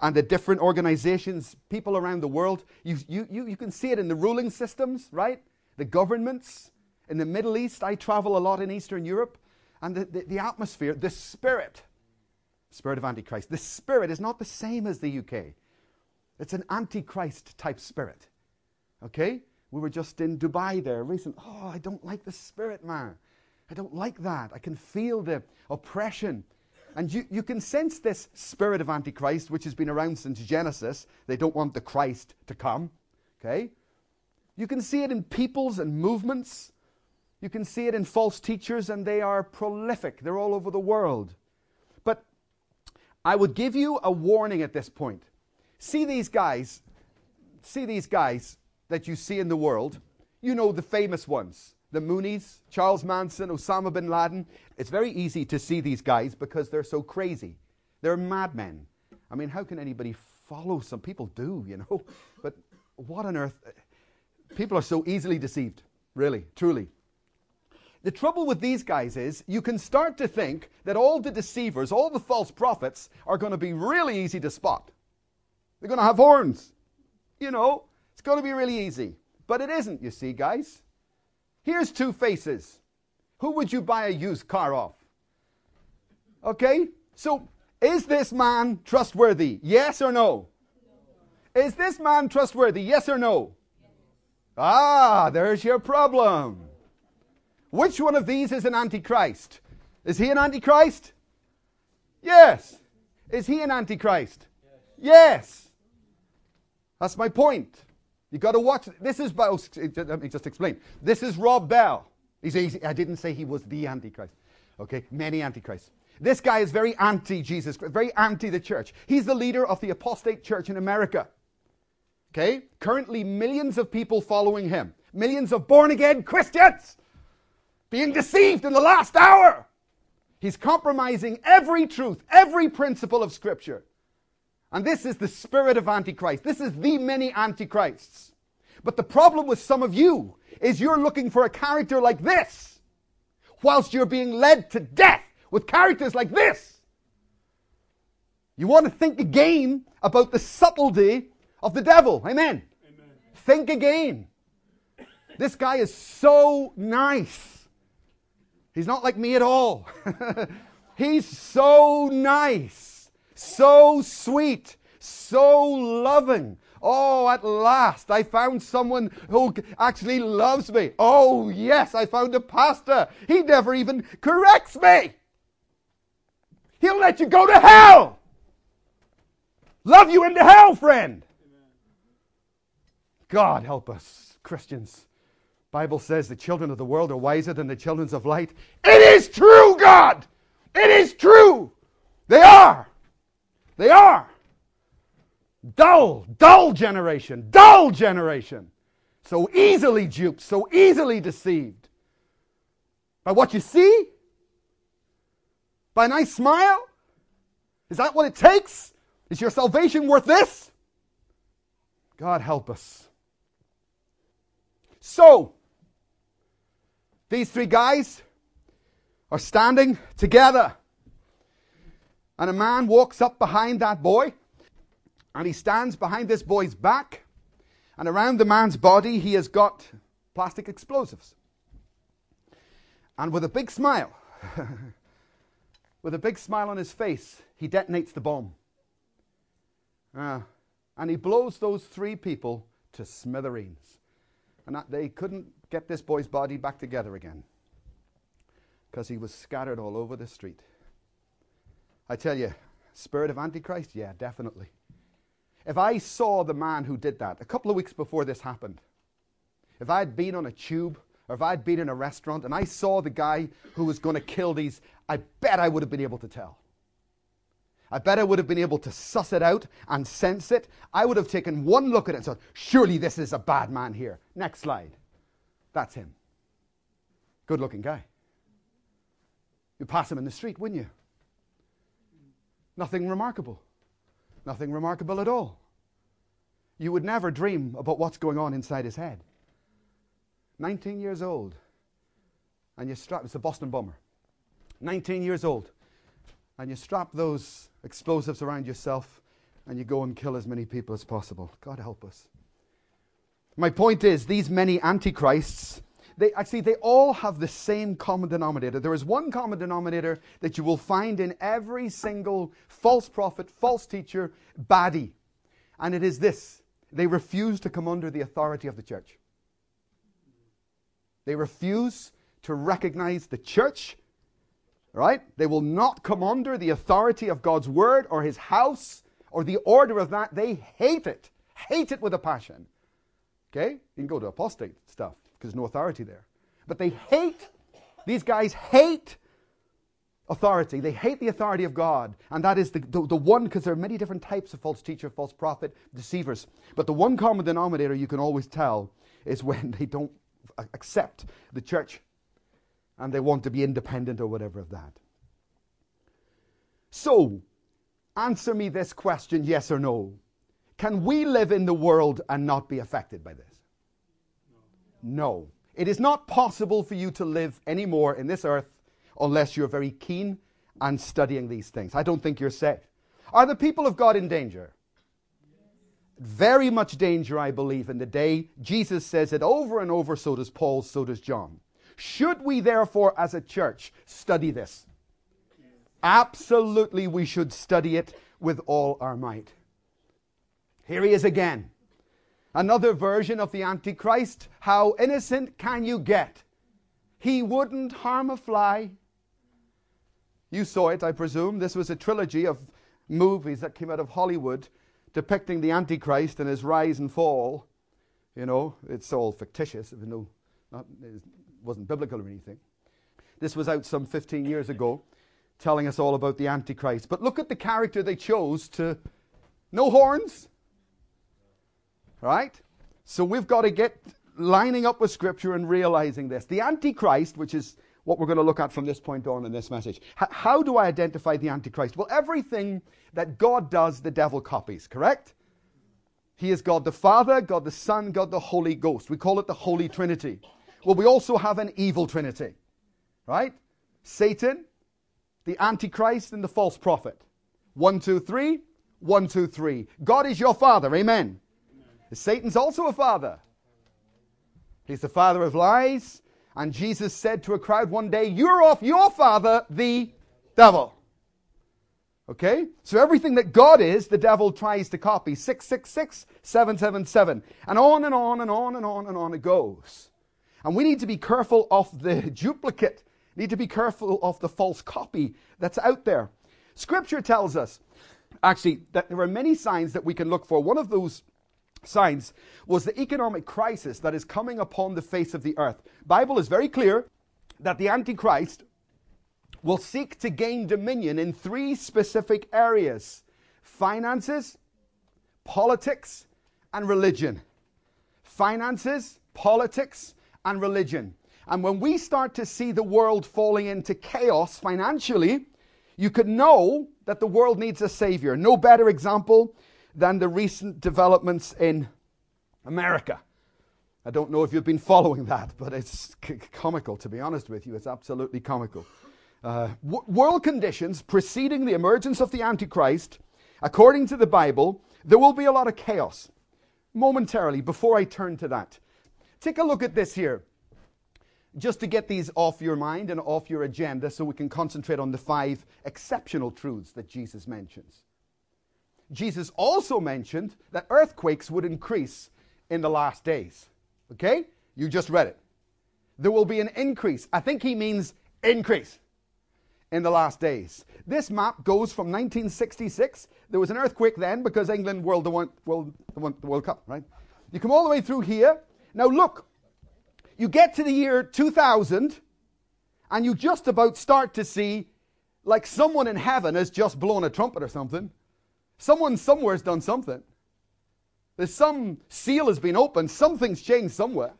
and the different organizations, people around the world. You, you, you, you can see it in the ruling systems, right? The governments. In the Middle East, I travel a lot in Eastern Europe, and the, the, the atmosphere, the spirit, spirit of Antichrist, the spirit is not the same as the UK. It's an Antichrist type spirit. Okay? We were just in Dubai there recently. Oh, I don't like the spirit, man. I don't like that. I can feel the oppression. And you, you can sense this spirit of Antichrist, which has been around since Genesis. They don't want the Christ to come. Okay? You can see it in peoples and movements. You can see it in false teachers, and they are prolific. They're all over the world. But I would give you a warning at this point. See these guys, see these guys that you see in the world, you know the famous ones the Moonies, Charles Manson, Osama bin Laden. It's very easy to see these guys because they're so crazy. They're madmen. I mean, how can anybody follow some people do, you know? But what on earth? People are so easily deceived, really, truly. The trouble with these guys is you can start to think that all the deceivers, all the false prophets, are going to be really easy to spot. They're going to have horns. You know, it's going to be really easy. But it isn't, you see, guys. Here's two faces. Who would you buy a used car off? Okay? So, is this man trustworthy? Yes or no? Is this man trustworthy? Yes or no? Ah, there's your problem. Which one of these is an antichrist? Is he an antichrist? Yes. Is he an antichrist? Yes. That's my point. You got to watch. This is. Oh, let me just explain. This is Rob Bell. I didn't say he was the antichrist. Okay, many antichrists. This guy is very anti Jesus, very anti the church. He's the leader of the apostate church in America. Okay? Currently, millions of people following him, millions of born again Christians being deceived in the last hour. He's compromising every truth, every principle of Scripture. And this is the spirit of Antichrist. This is the many Antichrists. But the problem with some of you is you're looking for a character like this, whilst you're being led to death with characters like this. You want to think again about the subtlety of the devil. Amen. Amen. Think again. This guy is so nice. He's not like me at all. He's so nice, so sweet, so loving. Oh, at last I found someone who actually loves me. Oh, yes, I found a pastor. He never even corrects me. He'll let you go to hell. Love you into hell, friend. God help us, Christians. Bible says the children of the world are wiser than the children of light. It is true, God. It is true. They are. They are. Dull, dull generation, dull generation. So easily duped, so easily deceived. By what you see? By a nice smile? Is that what it takes? Is your salvation worth this? God help us. So, these three guys are standing together. And a man walks up behind that boy, and he stands behind this boy's back. And around the man's body, he has got plastic explosives. And with a big smile, with a big smile on his face, he detonates the bomb. Uh, and he blows those three people to smithereens. And that, they couldn't get this boy's body back together again because he was scattered all over the street. I tell you, spirit of Antichrist? Yeah, definitely. If I saw the man who did that a couple of weeks before this happened, if I had been on a tube or if I had been in a restaurant and I saw the guy who was going to kill these, I bet I would have been able to tell. I bet I would have been able to suss it out and sense it. I would have taken one look at it and said, surely this is a bad man here. Next slide. That's him. Good looking guy. You'd pass him in the street, wouldn't you? Nothing remarkable. Nothing remarkable at all. You would never dream about what's going on inside his head. 19 years old. And you strap, it's a Boston bomber. 19 years old and you strap those explosives around yourself and you go and kill as many people as possible. God help us. My point is, these many antichrists, they actually they all have the same common denominator. There is one common denominator that you will find in every single false prophet, false teacher, baddie. And it is this. They refuse to come under the authority of the church. They refuse to recognize the church right? They will not come under the authority of God's word or his house or the order of that. They hate it. Hate it with a passion. Okay? You can go to apostate stuff because there's no authority there. But they hate, these guys hate authority. They hate the authority of God. And that is the, the, the one, because there are many different types of false teacher, false prophet, deceivers. But the one common denominator you can always tell is when they don't accept the church and they want to be independent or whatever of that. So, answer me this question yes or no. Can we live in the world and not be affected by this? No. It is not possible for you to live anymore in this earth unless you're very keen and studying these things. I don't think you're safe. Are the people of God in danger? very much danger, I believe, in the day. Jesus says it over and over, so does Paul, so does John. Should we, therefore, as a church, study this? Absolutely, we should study it with all our might. Here he is again. Another version of the Antichrist. How innocent can you get? He wouldn't harm a fly. You saw it, I presume. This was a trilogy of movies that came out of Hollywood depicting the Antichrist and his rise and fall. You know, it's all fictitious, even though not, it wasn't biblical or anything. This was out some 15 years ago, telling us all about the Antichrist. But look at the character they chose to. No horns, right? So we've got to get lining up with Scripture and realizing this. The Antichrist, which is what we're going to look at from this point on in this message. H- how do I identify the Antichrist? Well, everything that God does, the devil copies, correct? He is God the Father, God the Son, God the Holy Ghost. We call it the Holy Trinity. Well, we also have an evil Trinity, right? Satan, the Antichrist, and the false prophet. One, two, three. One, two, three. God is your Father. Amen. Satan's also a father. He's the father of lies. And Jesus said to a crowd one day, You're off your father, the devil. Okay? So everything that God is, the devil tries to copy. 666, 777. And on and on and on and on and on it goes. And we need to be careful of the duplicate, need to be careful of the false copy that's out there. Scripture tells us, actually, that there are many signs that we can look for. One of those signs was the economic crisis that is coming upon the face of the earth. Bible is very clear that the antichrist will seek to gain dominion in three specific areas: finances, politics, and religion. Finances, politics, and religion. And when we start to see the world falling into chaos financially, you could know that the world needs a savior. No better example than the recent developments in America. I don't know if you've been following that, but it's c- comical, to be honest with you. It's absolutely comical. Uh, w- world conditions preceding the emergence of the Antichrist, according to the Bible, there will be a lot of chaos. Momentarily, before I turn to that, take a look at this here. Just to get these off your mind and off your agenda so we can concentrate on the five exceptional truths that Jesus mentions. Jesus also mentioned that earthquakes would increase in the last days. Okay? You just read it. There will be an increase. I think he means increase in the last days. This map goes from 1966. There was an earthquake then because England won the World, World, Cup, right? You come all the way through here. Now look, you get to the year 2000 and you just about start to see like someone in heaven has just blown a trumpet or something Someone somewhere has done something. There's some seal has been opened, something's changed somewhere.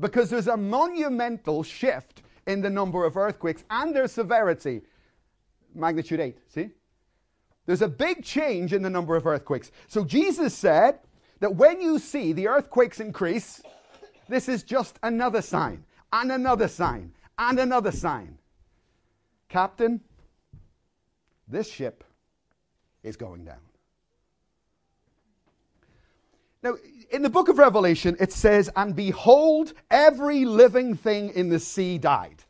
Because there's a monumental shift in the number of earthquakes and their severity. Magnitude 8, see? There's a big change in the number of earthquakes. So Jesus said that when you see the earthquakes increase, this is just another sign, and another sign, and another sign. Captain, this ship is going down. Now, in the book of Revelation, it says, And behold, every living thing in the sea died.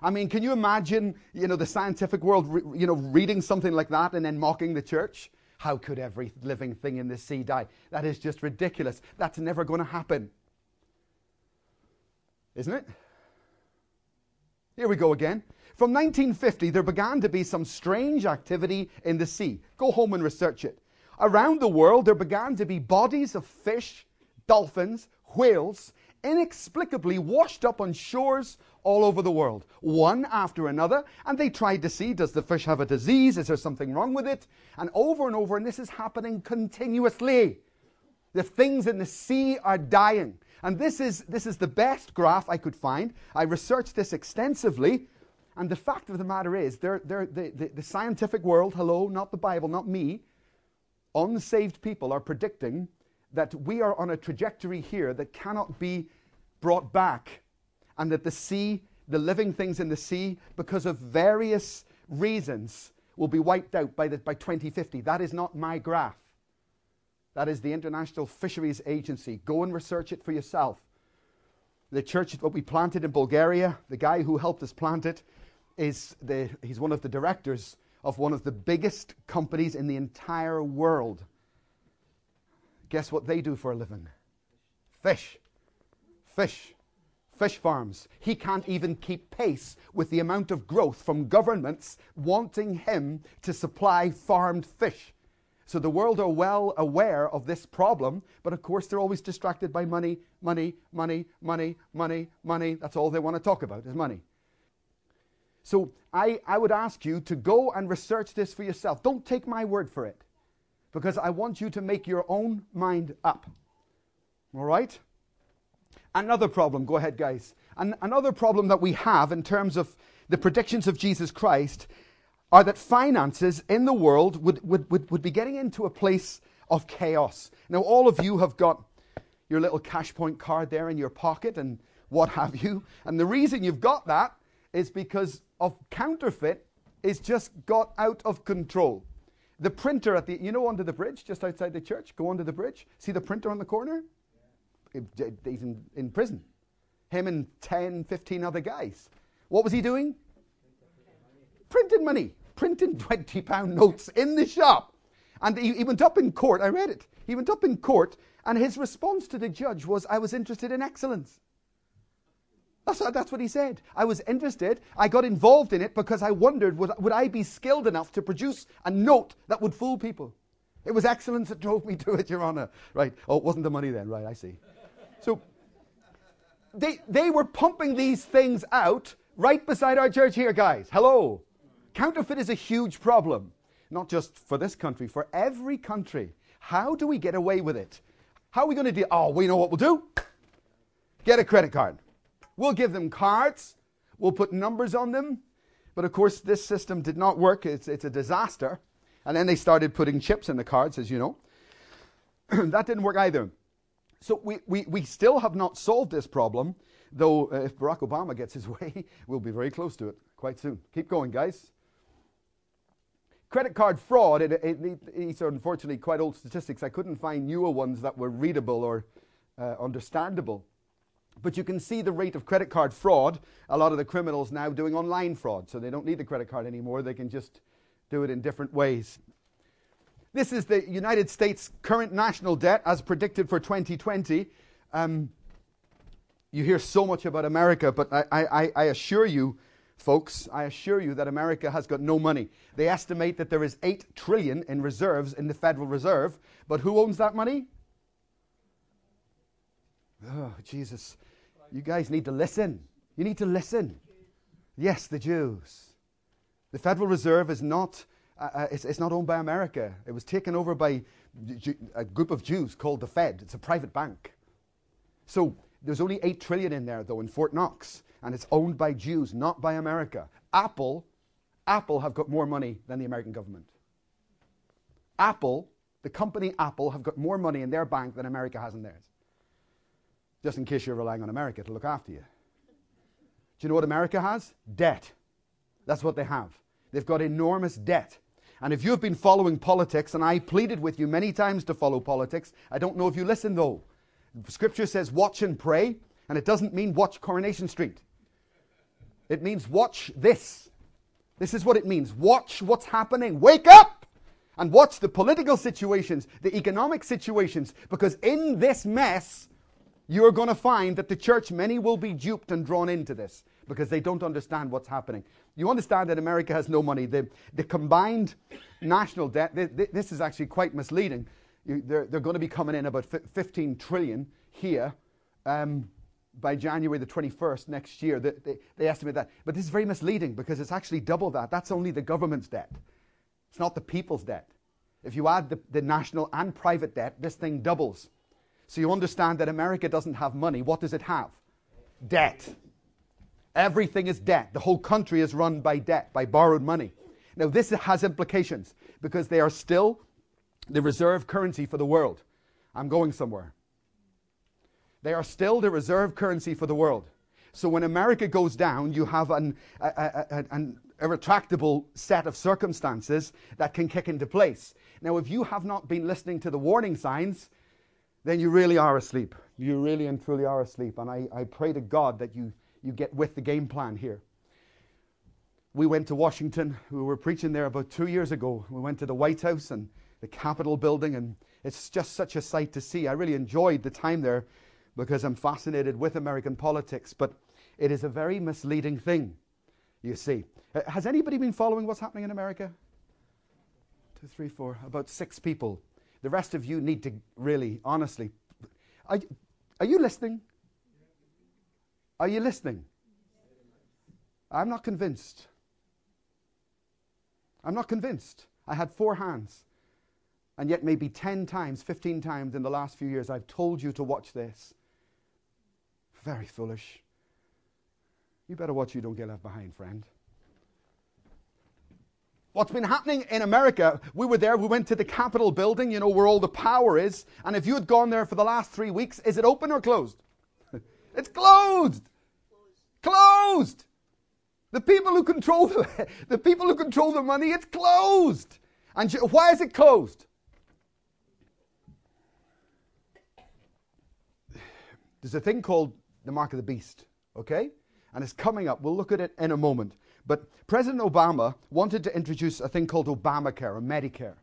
I mean, can you imagine, you know, the scientific world, you know, reading something like that and then mocking the church? How could every living thing in the sea die? That is just ridiculous. That's never going to happen. Isn't it? Here we go again. From 1950, there began to be some strange activity in the sea. Go home and research it. Around the world, there began to be bodies of fish, dolphins, whales, inexplicably washed up on shores all over the world, one after another. And they tried to see does the fish have a disease? Is there something wrong with it? And over and over, and this is happening continuously. The things in the sea are dying. And this is, this is the best graph I could find. I researched this extensively and the fact of the matter is, they're, they're, the, the, the scientific world, hello, not the Bible, not me, unsaved people are predicting that we are on a trajectory here that cannot be brought back, and that the sea, the living things in the sea, because of various reasons, will be wiped out by, the, by 2050. That is not my graph. That is the International Fisheries Agency. Go and research it for yourself. The church that we planted in Bulgaria, the guy who helped us plant it, is the, he's one of the directors of one of the biggest companies in the entire world. Guess what they do for a living? Fish. Fish. Fish farms. He can't even keep pace with the amount of growth from governments wanting him to supply farmed fish. So the world are well aware of this problem, but of course they're always distracted by money, money, money, money, money, money. That's all they want to talk about is money. So I, I would ask you to go and research this for yourself. Don't take my word for it, because I want you to make your own mind up. All right? Another problem, go ahead, guys. An- another problem that we have in terms of the predictions of Jesus Christ are that finances in the world would, would, would, would be getting into a place of chaos. Now, all of you have got your little cash point card there in your pocket and what have you. And the reason you've got that is because of counterfeit is just got out of control. The printer at the, you know, under the bridge, just outside the church, go under the bridge. See the printer on the corner? He's in, in prison. Him and 10, 15 other guys. What was he doing? Printing money, printing 20 pound notes in the shop. And he, he went up in court. I read it. He went up in court, and his response to the judge was, I was interested in excellence. That's, that's what he said. I was interested. I got involved in it because I wondered would, would I be skilled enough to produce a note that would fool people? It was excellence that drove me to it, Your Honor. Right. Oh, it wasn't the money then. Right, I see. So they, they were pumping these things out right beside our church here, guys. Hello. Counterfeit is a huge problem, not just for this country, for every country. How do we get away with it? How are we going to do? Oh, we know what we'll do. Get a credit card. We'll give them cards. We'll put numbers on them. But of course, this system did not work. It's, it's a disaster. And then they started putting chips in the cards, as you know. that didn't work either. So we, we, we still have not solved this problem, though uh, if Barack Obama gets his way, we'll be very close to it quite soon. Keep going, guys. Credit card fraud, it, it, it, these are unfortunately quite old statistics. I couldn't find newer ones that were readable or uh, understandable. But you can see the rate of credit card fraud. A lot of the criminals now doing online fraud, so they don't need the credit card anymore. They can just do it in different ways. This is the United States' current national debt as predicted for 2020. Um, you hear so much about America, but I, I, I assure you, folks, I assure you that America has got no money. They estimate that there is 8 trillion in reserves in the Federal Reserve, but who owns that money? Oh, Jesus. You guys need to listen. You need to listen. Yes, the Jews. The Federal Reserve is not, uh, uh it's, it's, not owned by America. It was taken over by a group of Jews called the Fed. It's a private bank. So there's only 8 trillion in there, though, in Fort Knox. And it's owned by Jews, not by America. Apple, Apple have got more money than the American government. Apple, the company Apple, have got more money in their bank than America has in theirs just in case you're relying on America to look after you. Do you know what America has? Debt. That's what they have. They've got enormous debt. And if you've been following politics, and I pleaded with you many times to follow politics, I don't know if you listen though. Scripture says watch and pray, and it doesn't mean watch Coronation Street. It means watch this. This is what it means. Watch what's happening. Wake up! And watch the political situations, the economic situations, because in this mess, you're going to find that the church, many will be duped and drawn into this because they don't understand what's happening. You understand that America has no money. The, the combined national debt, this is actually quite misleading. You, they're, they're, going to be coming in about 15 trillion here um, by January the 21st next year. They, they, they estimate that. But this is very misleading because it's actually double that. That's only the government's debt, it's not the people's debt. If you add the, the national and private debt, this thing doubles. So you understand that America doesn't have money. What does it have? Debt. Everything is debt. The whole country is run by debt, by borrowed money. Now, this has implications because they are still the reserve currency for the world. I'm going somewhere. They are still the reserve currency for the world. So when America goes down, you have an, a, a, an, set of circumstances that can kick into place. Now, if you have not been listening to the warning signs, then you really are asleep. You really and truly are asleep. And I, I pray to God that you, you get with the game plan here. We went to Washington. We were preaching there about two years ago. We went to the White House and the Capitol building, and it's just such a sight to see. I really enjoyed the time there because I'm fascinated with American politics, but it is a very misleading thing, you see. Uh, has anybody been following what's happening in America? Two, three, four, about six people. The rest of you need to really, honestly. Are, are you listening? Are you listening? I'm not convinced. I'm not convinced. I had four hands. And yet, maybe 10 times, 15 times in the last few years, I've told you to watch this. Very foolish. You better watch you don't get left behind, friend. What's been happening in America, we were there, we went to the Capitol building, you know, where all the power is. And if you had gone there for the last three weeks, is it open or closed? it's closed. Closed. The people who control the, the people who control the money, it's closed. And why is it closed? There's a thing called the mark of the beast, okay? And it's coming up. We'll look at it in a moment. But President Obama wanted to introduce a thing called Obamacare or Medicare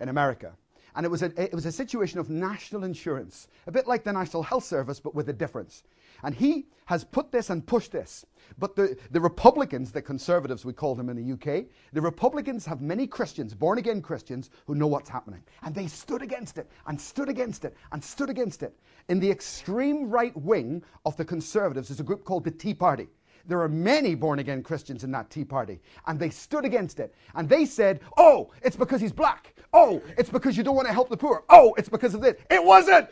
in America. And it was, a, it was a situation of national insurance, a bit like the National Health Service, but with a difference. And he has put this and pushed this. But the, the Republicans, the conservatives, we call them in the UK, the Republicans have many Christians, born again Christians, who know what's happening. And they stood against it, and stood against it, and stood against it. In the extreme right wing of the conservatives is a group called the Tea Party. There are many born again Christians in that Tea Party, and they stood against it. And they said, Oh, it's because he's black. Oh, it's because you don't want to help the poor. Oh, it's because of this. It wasn't.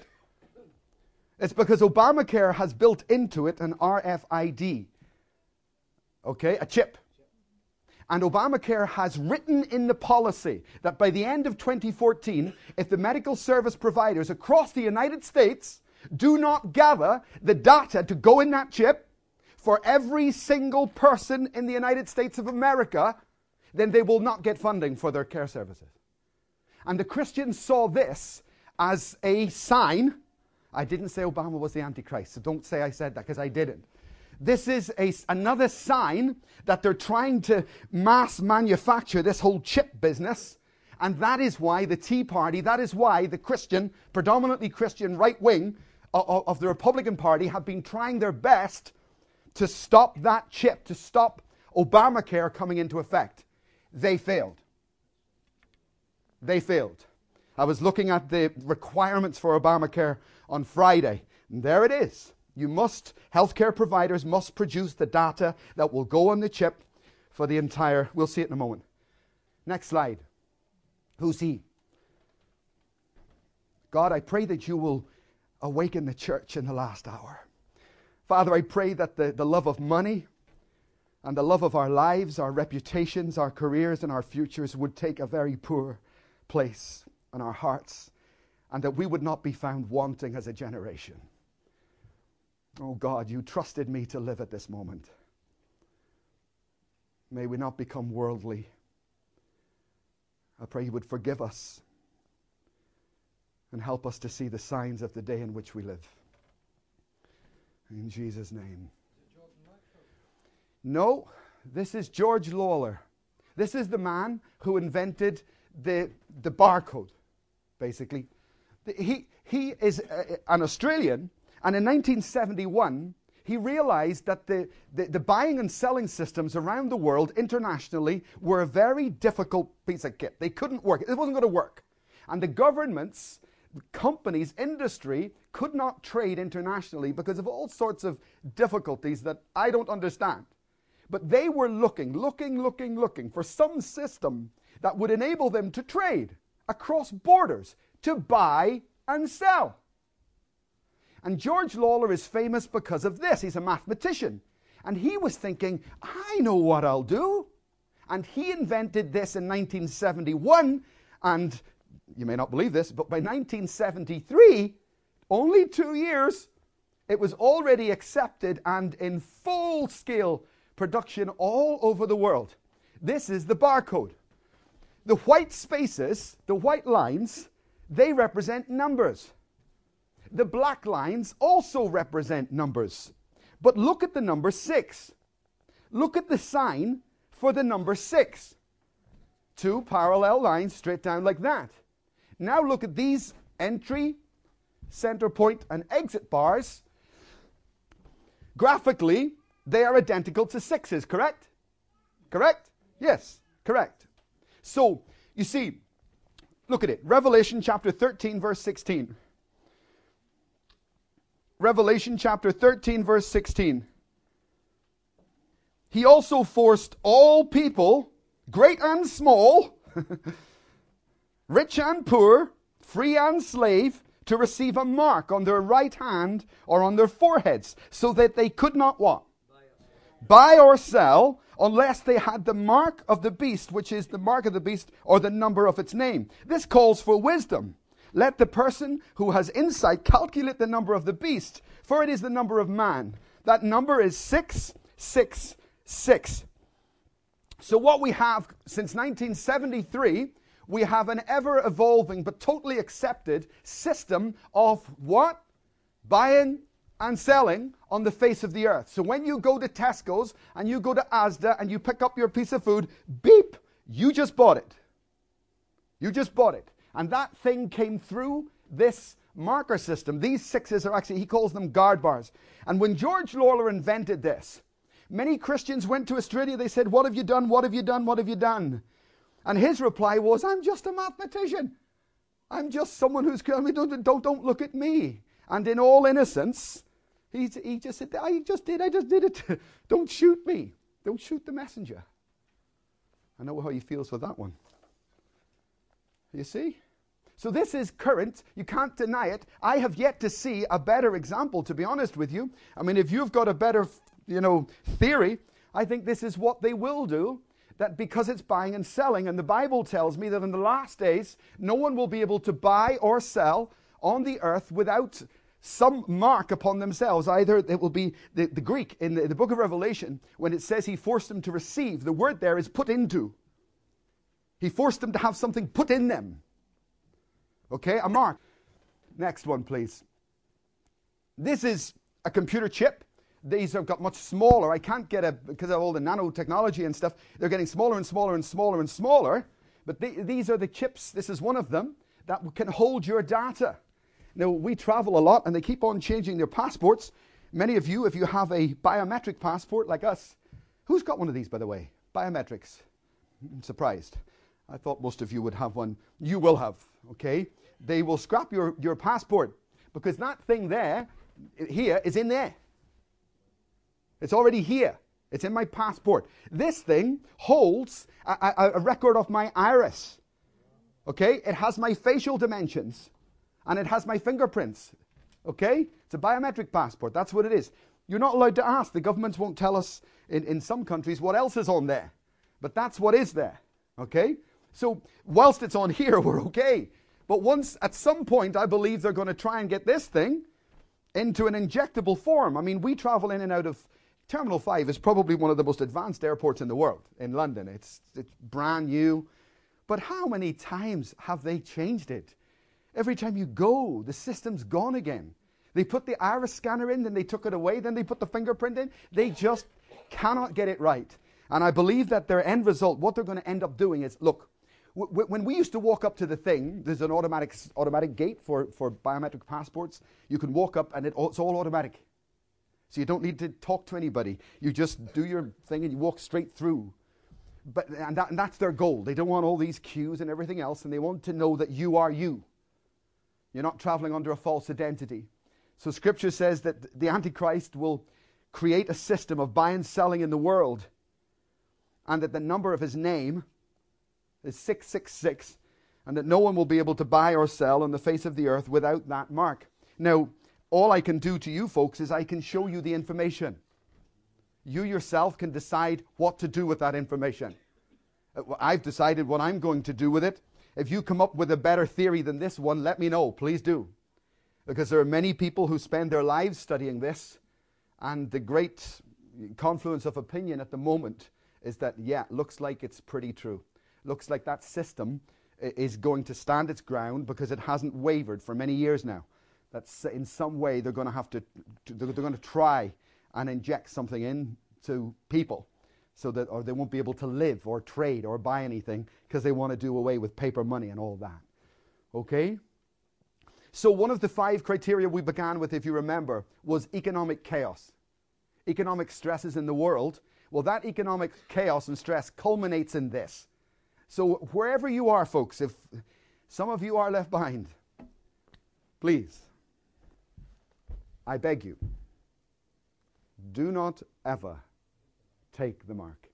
It's because Obamacare has built into it an RFID, okay, a chip. And Obamacare has written in the policy that by the end of 2014, if the medical service providers across the United States do not gather the data to go in that chip, for every single person in the United States of America, then they will not get funding for their care services. And the Christians saw this as a sign. I didn't say Obama was the Antichrist, so don't say I said that because I didn't. This is a, another sign that they're trying to mass manufacture this whole chip business. And that is why the Tea Party, that is why the Christian, predominantly Christian right wing of, of the Republican Party have been trying their best to stop that chip, to stop Obamacare coming into effect. They failed. They failed. I was looking at the requirements for Obamacare on Friday, and there it is. You must, healthcare providers must produce the data that will go on the chip for the entire, we'll see it in a moment. Next slide. Who's he? God, I pray that you will awaken the church in the last hour. Father, I pray that the, the love of money and the love of our lives, our reputations, our careers, and our futures would take a very poor place in our hearts, and that we would not be found wanting as a generation. Oh God, you trusted me to live at this moment. May we not become worldly. I pray you would forgive us and help us to see the signs of the day in which we live. In Jesus' name. No, this is George Laurer. This is the man who invented the, the barcode, basically. He, he is a, an Australian, and in 1971, he realized that the, the, the, buying and selling systems around the world internationally were a very difficult piece of kit. They couldn't work, it wasn't going to work. And the governments companies, industry could not trade internationally because of all sorts of difficulties that I don't understand. But they were looking, looking, looking, looking for some system that would enable them to trade across borders, to buy and sell. And George Laurer is famous because of this. He's a mathematician. And he was thinking, I know what I'll do. And he invented this in 1971. And you may not believe this, but by 1973, only two years, it was already accepted and in full scale production all over the world. This is the barcode. The white spaces, the white lines, they represent numbers. The black lines also represent numbers. But look at the number 6. Look at the sign for the number 6. Two parallel lines straight down like that. Now look at these entry, center point, and exit bars. Graphically, they are identical to sixes, correct? Correct? Yes, correct. So, you see, look at it. Revelation chapter 13, verse 16. Revelation chapter 13, verse 16. He also forced all people, great and small, rich and poor, free and slave, to receive a mark on their right hand or on their foreheads, so that they could not what? Buy or sell, unless they had the mark of the beast, which is the mark of the beast or the number of its name. This calls for wisdom. Let the person who has insight calculate the number of the beast, for it is the number of man. That number is 666. So, what we have since 1973, we have an ever evolving but totally accepted system of what? Buying and selling on the face of the earth. So, when you go to Tesco's and you go to Asda and you pick up your piece of food, beep, you just bought it. You just bought it. And that thing came through this marker system. These sixes are actually, he calls them guard bars. And when George Laurer invented this, many Christians went to Australia. They said, What have you done? What have you done? What have you done? And his reply was, I'm just a mathematician. I'm just someone who's, mean, don't, don't, don't look at me. And in all innocence, he, he just said, I just did, I just did it. don't shoot me. Don't shoot the messenger. I know how he feels for that one. You see? So this is current. You can't deny it. I have yet to see a better example, to be honest with you. I mean, if you've got a better, you know, theory, I think this is what they will do. That because it's buying and selling, and the Bible tells me that in the last days, no one will be able to buy or sell on the earth without some mark upon themselves. Either it will be the, the Greek in the, the book of Revelation, when it says he forced them to receive, the word there is put into. He forced them to have something put in them. Okay, a mark. Next one, please. This is a computer chip. These have got much smaller. I can't get a, because of all the nanotechnology and stuff, they're getting smaller and smaller and smaller and smaller. But these are the chips, this is one of them, that can hold your data. Now, we travel a lot and they keep on changing their passports. Many of you, if you have a biometric passport like us, who's got one of these, by the way? Biometrics. I'm surprised. I thought most of you would have one. You will have, okay? They will scrap your, your passport because that thing there, here, is in there. It's already here. It's in my passport. This thing holds a, a, record of my iris. Okay? It has my facial dimensions and it has my fingerprints. Okay? It's a biometric passport. That's what it is. You're not allowed to ask. The governments won't tell us in, in some countries what else is on there. But that's what is there. Okay? So, whilst it's on here, we're okay. But once, at some point, I believe they're going to try and get this thing into an injectable form. I mean, we travel in and out of Terminal 5 is probably one of the most advanced airports in the world in London. It's, it's brand new. But how many times have they changed it? Every time you go, the system's gone again. They put the iris scanner in, then they took it away, then they put the fingerprint in. They just cannot get it right. And I believe that their end result, what they're going to end up doing is look, when we used to walk up to the thing, there's an automatic, automatic gate for, for biometric passports. You can walk up and it, it's all automatic. So you don't need to talk to anybody. You just do your thing and you walk straight through. But, and, that, and that's their goal. They don't want all these queues and everything else, and they want to know that you are you. You're not traveling under a false identity. So scripture says that the Antichrist will create a system of buying and selling in the world, and that the number of his name is 666, and that no one will be able to buy or sell on the face of the earth without that mark. Now, all I can do to you folks is I can show you the information. You yourself can decide what to do with that information. Uh, I've decided what I'm going to do with it. If you come up with a better theory than this one, let me know. Please do. Because there are many people who spend their lives studying this, and the great confluence of opinion at the moment is that, yeah, looks like it's pretty true. Looks like that system is going to stand its ground because it hasn't wavered for many years now. That in some way they're going to have to, they're going to try and inject something into people so that or they won't be able to live or trade or buy anything because they want to do away with paper money and all that. Okay? So one of the five criteria we began with if you remember was economic chaos. Economic stresses in the world. Well, that economic chaos and stress culminates in this. So wherever you are folks, if some of you are left behind, please I beg you do not ever take the mark.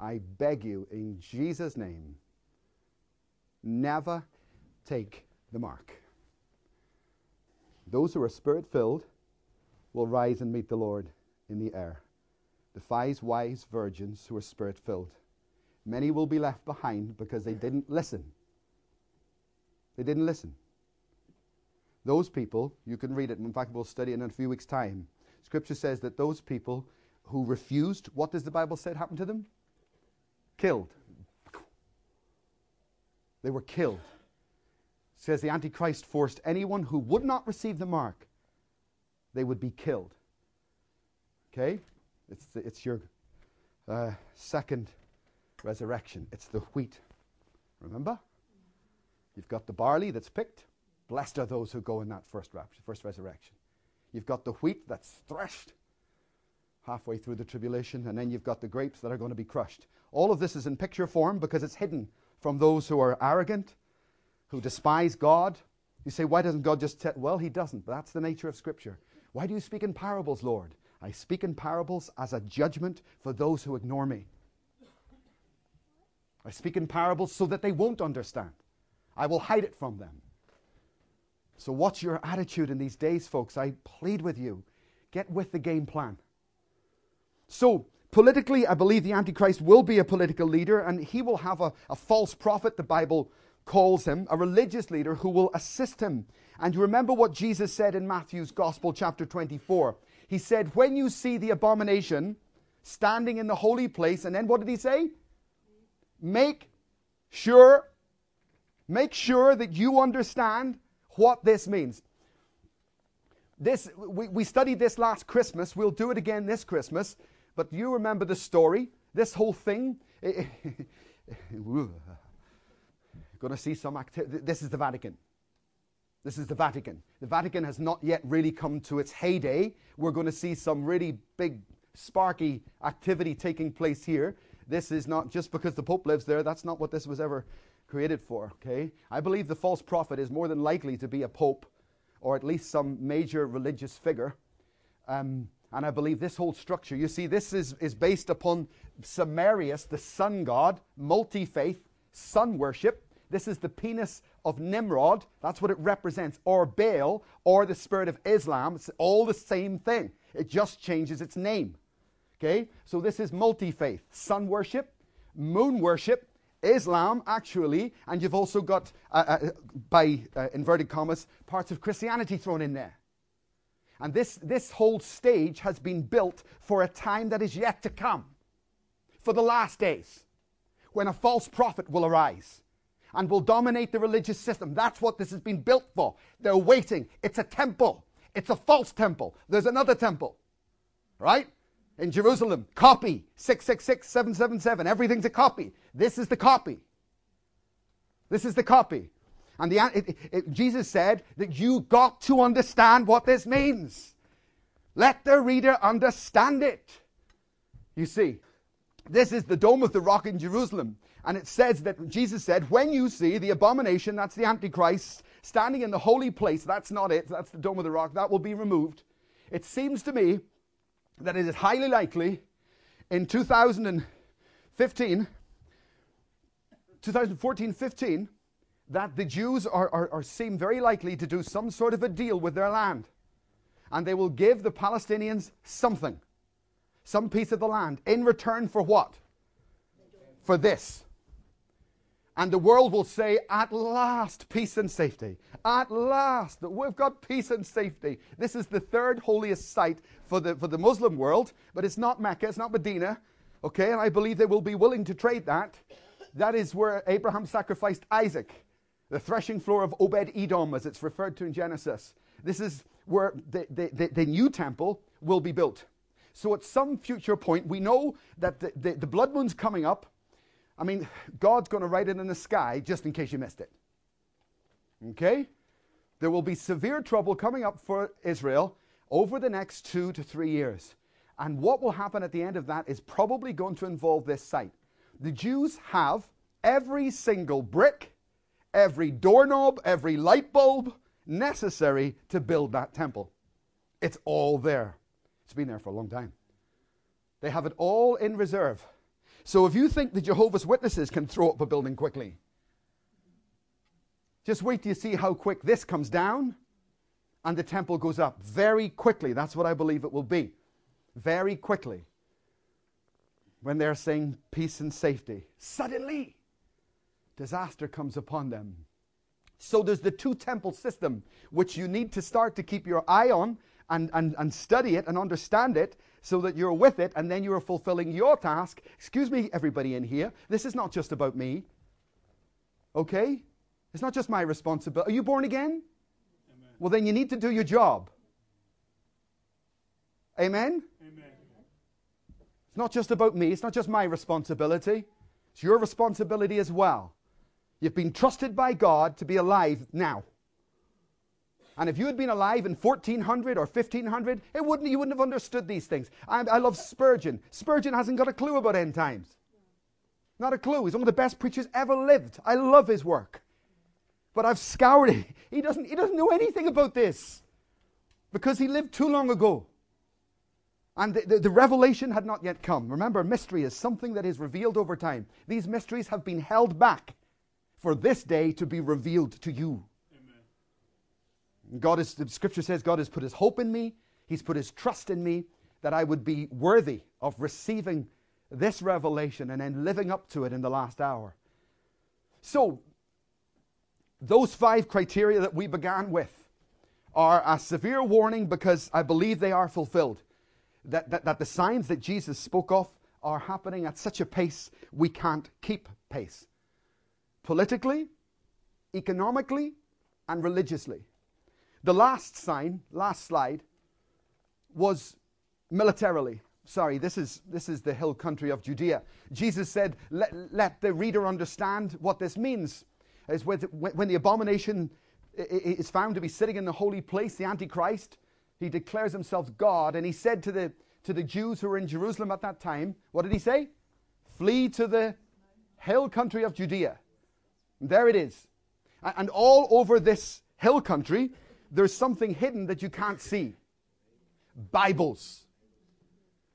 I beg you, in Jesus' name, never take the mark. Those who are spirit filled will rise and meet the Lord in the air. The five wise virgins who are spirit filled. Many will be left behind because they didn't listen. They didn't listen. Those people, you can read it, in fact, we'll study it in a few weeks' time. Scripture says that those people who refused, what does the Bible say happened to them? Killed. They were killed. It says the Antichrist forced anyone who would not receive the mark, they would be killed. Okay? It's, the, it's your uh, second resurrection. It's the wheat. Remember? You've got the barley that's picked. Blessed are those who go in that first rapture, first resurrection. You've got the wheat that's threshed halfway through the tribulation, and then you've got the grapes that are going to be crushed. All of this is in picture form because it's hidden from those who are arrogant, who despise God. You say, why doesn't God just tell? Well, He doesn't, but that's the nature of Scripture. Why do you speak in parables, Lord? I speak in parables as a judgment for those who ignore me. I speak in parables so that they won't understand. I will hide it from them. So, what's your attitude in these days, folks? I plead with you get with the game plan. So, politically, I believe the Antichrist will be a political leader and he will have a, a false prophet, the Bible calls him, a religious leader who will assist him. And you remember what Jesus said in Matthew's Gospel, chapter 24. He said, When you see the abomination standing in the holy place, and then what did he say? Make sure, make sure that you understand what this means. This, we, we studied this last Christmas. We'll do it again this Christmas. But you remember the story? This whole thing. Going to see some activity. This is the Vatican. This is the Vatican. The Vatican has not yet really come to its heyday. We're going to see some really big, sparky activity taking place here. This is not just because the Pope lives there. That's not what this was ever created for, okay? I believe the false prophet is more than likely to be a pope or at least some major religious figure. Um, and I believe this whole structure, you see, this is, is based upon Samarius, the sun god, multi faith, sun worship. This is the penis of Nimrod. That's what it represents. Or Baal, or the spirit of Islam. It's all the same thing. It just changes its name. Okay? So this is multi faith. Sun worship, moon worship, Islam, actually, and you've also got, uh, uh, by uh, inverted commas, parts of Christianity thrown in there. And this, this whole stage has been built for a time that is yet to come, for the last days, when a false prophet will arise and will dominate the religious system. That's what this has been built for. They're waiting. It's a temple, it's a false temple. There's another temple, right? In Jerusalem. Copy 666 777. Everything's a copy. This is the copy. This is the copy. And the, it, it, Jesus said that you got to understand what this means. Let the reader understand it. You see, this is the dome of the rock in Jerusalem. And it says that Jesus said, when you see the abomination, that's the Antichrist, standing in the holy place, that's not it, that's the dome of the rock, that will be removed. It seems to me that it is highly likely in 2015, 2014 15, that the Jews are, are, are, seem very likely to do some sort of a deal with their land. And they will give the Palestinians something, some piece of the land, in return for what? For this. And the world will say, at last, peace and safety. At last, that we've got peace and safety. This is the third holiest site for the, for the Muslim world, but it's not Mecca, it's not Medina. Okay, and I believe they will be willing to trade that. That is where Abraham sacrificed Isaac, the threshing floor of Obed Edom, as it's referred to in Genesis. This is where the, the, the, the new temple will be built. So at some future point, we know that the, the, the blood moon's coming up. I mean, God's going to write it in the sky just in case you missed it. Okay? There will be severe trouble coming up for Israel over the next two to three years. And what will happen at the end of that is probably going to involve this site. The Jews have every single brick, every doorknob, every light bulb necessary to build that temple. It's all there. It's been there for a long time. They have it all in reserve. So if you think the Jehovah's Witnesses can throw up a building quickly, just wait till you see how quick this comes down and the temple goes up very quickly. That's what I believe it will be. Very quickly. When they're saying peace and safety, suddenly disaster comes upon them. So there's the two temple system, which you need to start to keep your eye on and, and, and study it and understand it so that you're with it and then you're fulfilling your task. Excuse me, everybody in here. This is not just about me. Okay? It's not just my responsibility. Are you born again? Amen. Well, then you need to do your job. Amen? Amen? It's not just about me. It's not just my responsibility. It's your responsibility as well. You've been trusted by God to be alive now. And if you had been alive in 1400 or 1500, it wouldn't, you wouldn't have understood these things. I, I love Spurgeon. Spurgeon hasn't got a clue about end times. Not a clue. He's one of the best preachers ever lived. I love his work. But I've scoured it. He doesn't, he doesn't know anything about this because he lived too long ago. And the, the, the, revelation had not yet come. Remember, mystery is something that is revealed over time. These mysteries have been held back for this day to be revealed to you. God is, the scripture says God has put his hope in me, he's put his trust in me, that I would be worthy of receiving this revelation and then living up to it in the last hour. So, those five criteria that we began with are a severe warning because I believe they are fulfilled. That, that, that the signs that Jesus spoke of are happening at such a pace we can't keep pace. Politically, economically, and religiously. The last sign, last slide, was militarily. Sorry, this is, this is the hill country of Judea. Jesus said, let, let the reader understand what this means is when, when the abomination is found to be sitting in the holy place, the Antichrist, he declares himself God. And he said to the, to the Jews who were in Jerusalem at that time, what did he say? Flee to the hill country of Judea. There it is. And all over this hill country, there's something hidden that you can't see Bibles.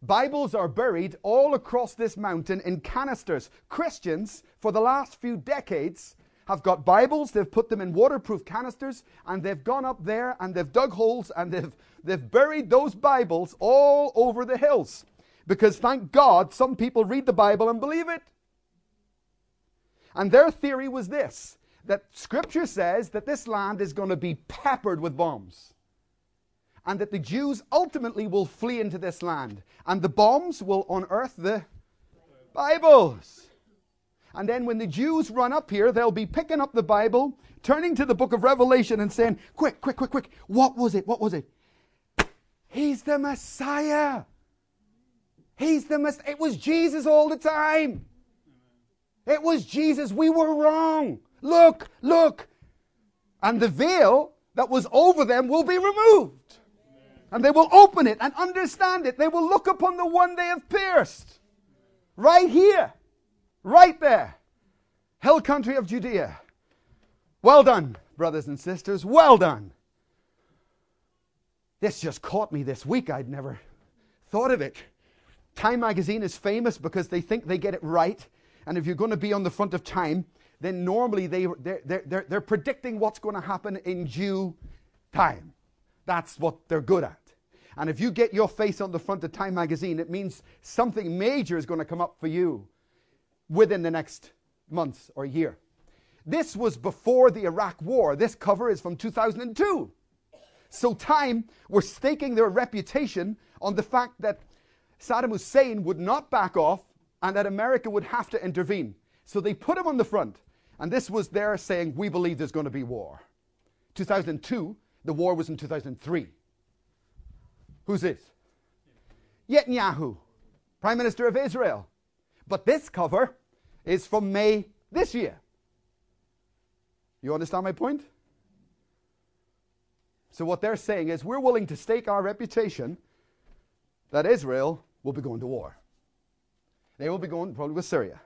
Bibles are buried all across this mountain in canisters. Christians, for the last few decades, have got Bibles, they've put them in waterproof canisters, and they've gone up there and they've dug holes and they've, they've buried those Bibles all over the hills. Because thank God, some people read the Bible and believe it. And their theory was this that Scripture says that this land is going to be peppered with bombs. And that the Jews ultimately will flee into this land. And the bombs will unearth the Bibles. And then when the Jews run up here, they'll be picking up the Bible, turning to the book of Revelation and saying, Quick, quick, quick, quick. What was it? What was it? He's the Messiah. He's the Messiah. It was Jesus all the time. It was Jesus. We were wrong. Look, look. And the veil that was over them will be removed. And they will open it and understand it. They will look upon the one they have pierced. Right here. Right there. Hill country of Judea. Well done, brothers and sisters. Well done. This just caught me this week. I'd never thought of it. Time magazine is famous because they think they get it right. And if you're going to be on the front of Time, then normally they, they're, they're, they're predicting what's going to happen in due time. That's what they're good at. And if you get your face on the front of Time magazine, it means something major is going to come up for you within the next months or year. This was before the Iraq War. This cover is from 2002. So, Time were staking their reputation on the fact that Saddam Hussein would not back off and that America would have to intervene. So they put him on the front. And this was their saying, We believe there's going to be war. 2002, the war was in 2003. Who's this? Netanyahu, Prime Minister of Israel. But this cover is from May this year. You understand my point? So, what they're saying is, we're willing to stake our reputation that Israel will be going to war. They will be going, probably with Syria.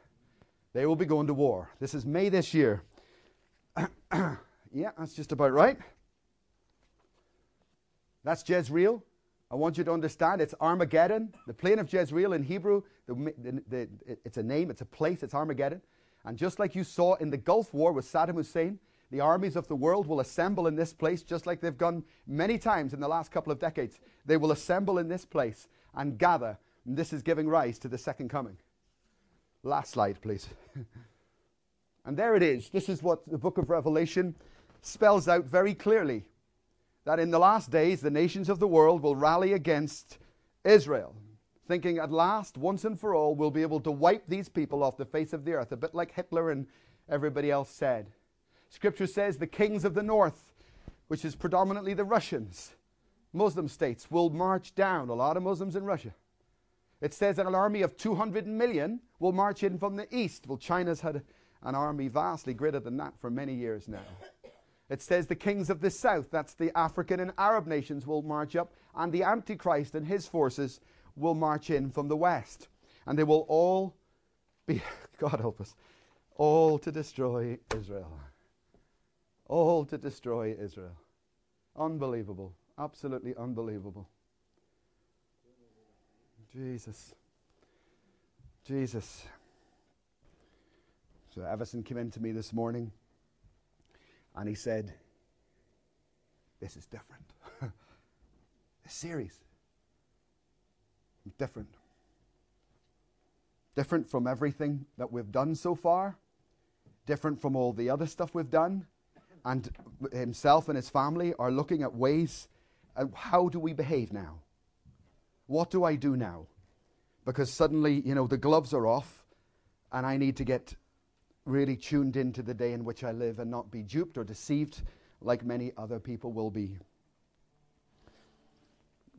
They will be going to war. This is May this year. yeah, that's just about right. That's Jezreel. I want you to understand it's Armageddon. The plain of Jezreel in Hebrew, the, the, the, it's a name, it's a place, it's Armageddon. And just like you saw in the Gulf War with Saddam Hussein, the armies of the world will assemble in this place just like they've done many times in the last couple of decades. They will assemble in this place and gather. And this is giving rise to the second coming. Last slide, please. and there it is. This is what the book of Revelation spells out very clearly that in the last days the nations of the world will rally against Israel, thinking at last, once and for all, we'll be able to wipe these people off the face of the earth, a bit like Hitler and everybody else said. Scripture says the kings of the north, which is predominantly the Russians, Muslim states, will march down. A lot of Muslims in Russia. It says that an army of 200 million will march in from the east. Well, China's had an army vastly greater than that for many years now. It says the kings of the south, that's the African and Arab nations, will march up, and the Antichrist and his forces will march in from the west. And they will all be, God help us, all to destroy Israel all to destroy Israel. Unbelievable. Absolutely unbelievable. Jesus. Jesus. So Everson came in to me this morning and he said, This is different. this series. Different. Different from everything that we've done so far. Different from all the other stuff we've done and himself and his family are looking at ways uh, how do we behave now? What do I do now? Because suddenly, you know, the gloves are off and I need to get really tuned into the day in which I live and not be duped or deceived like many other people will be.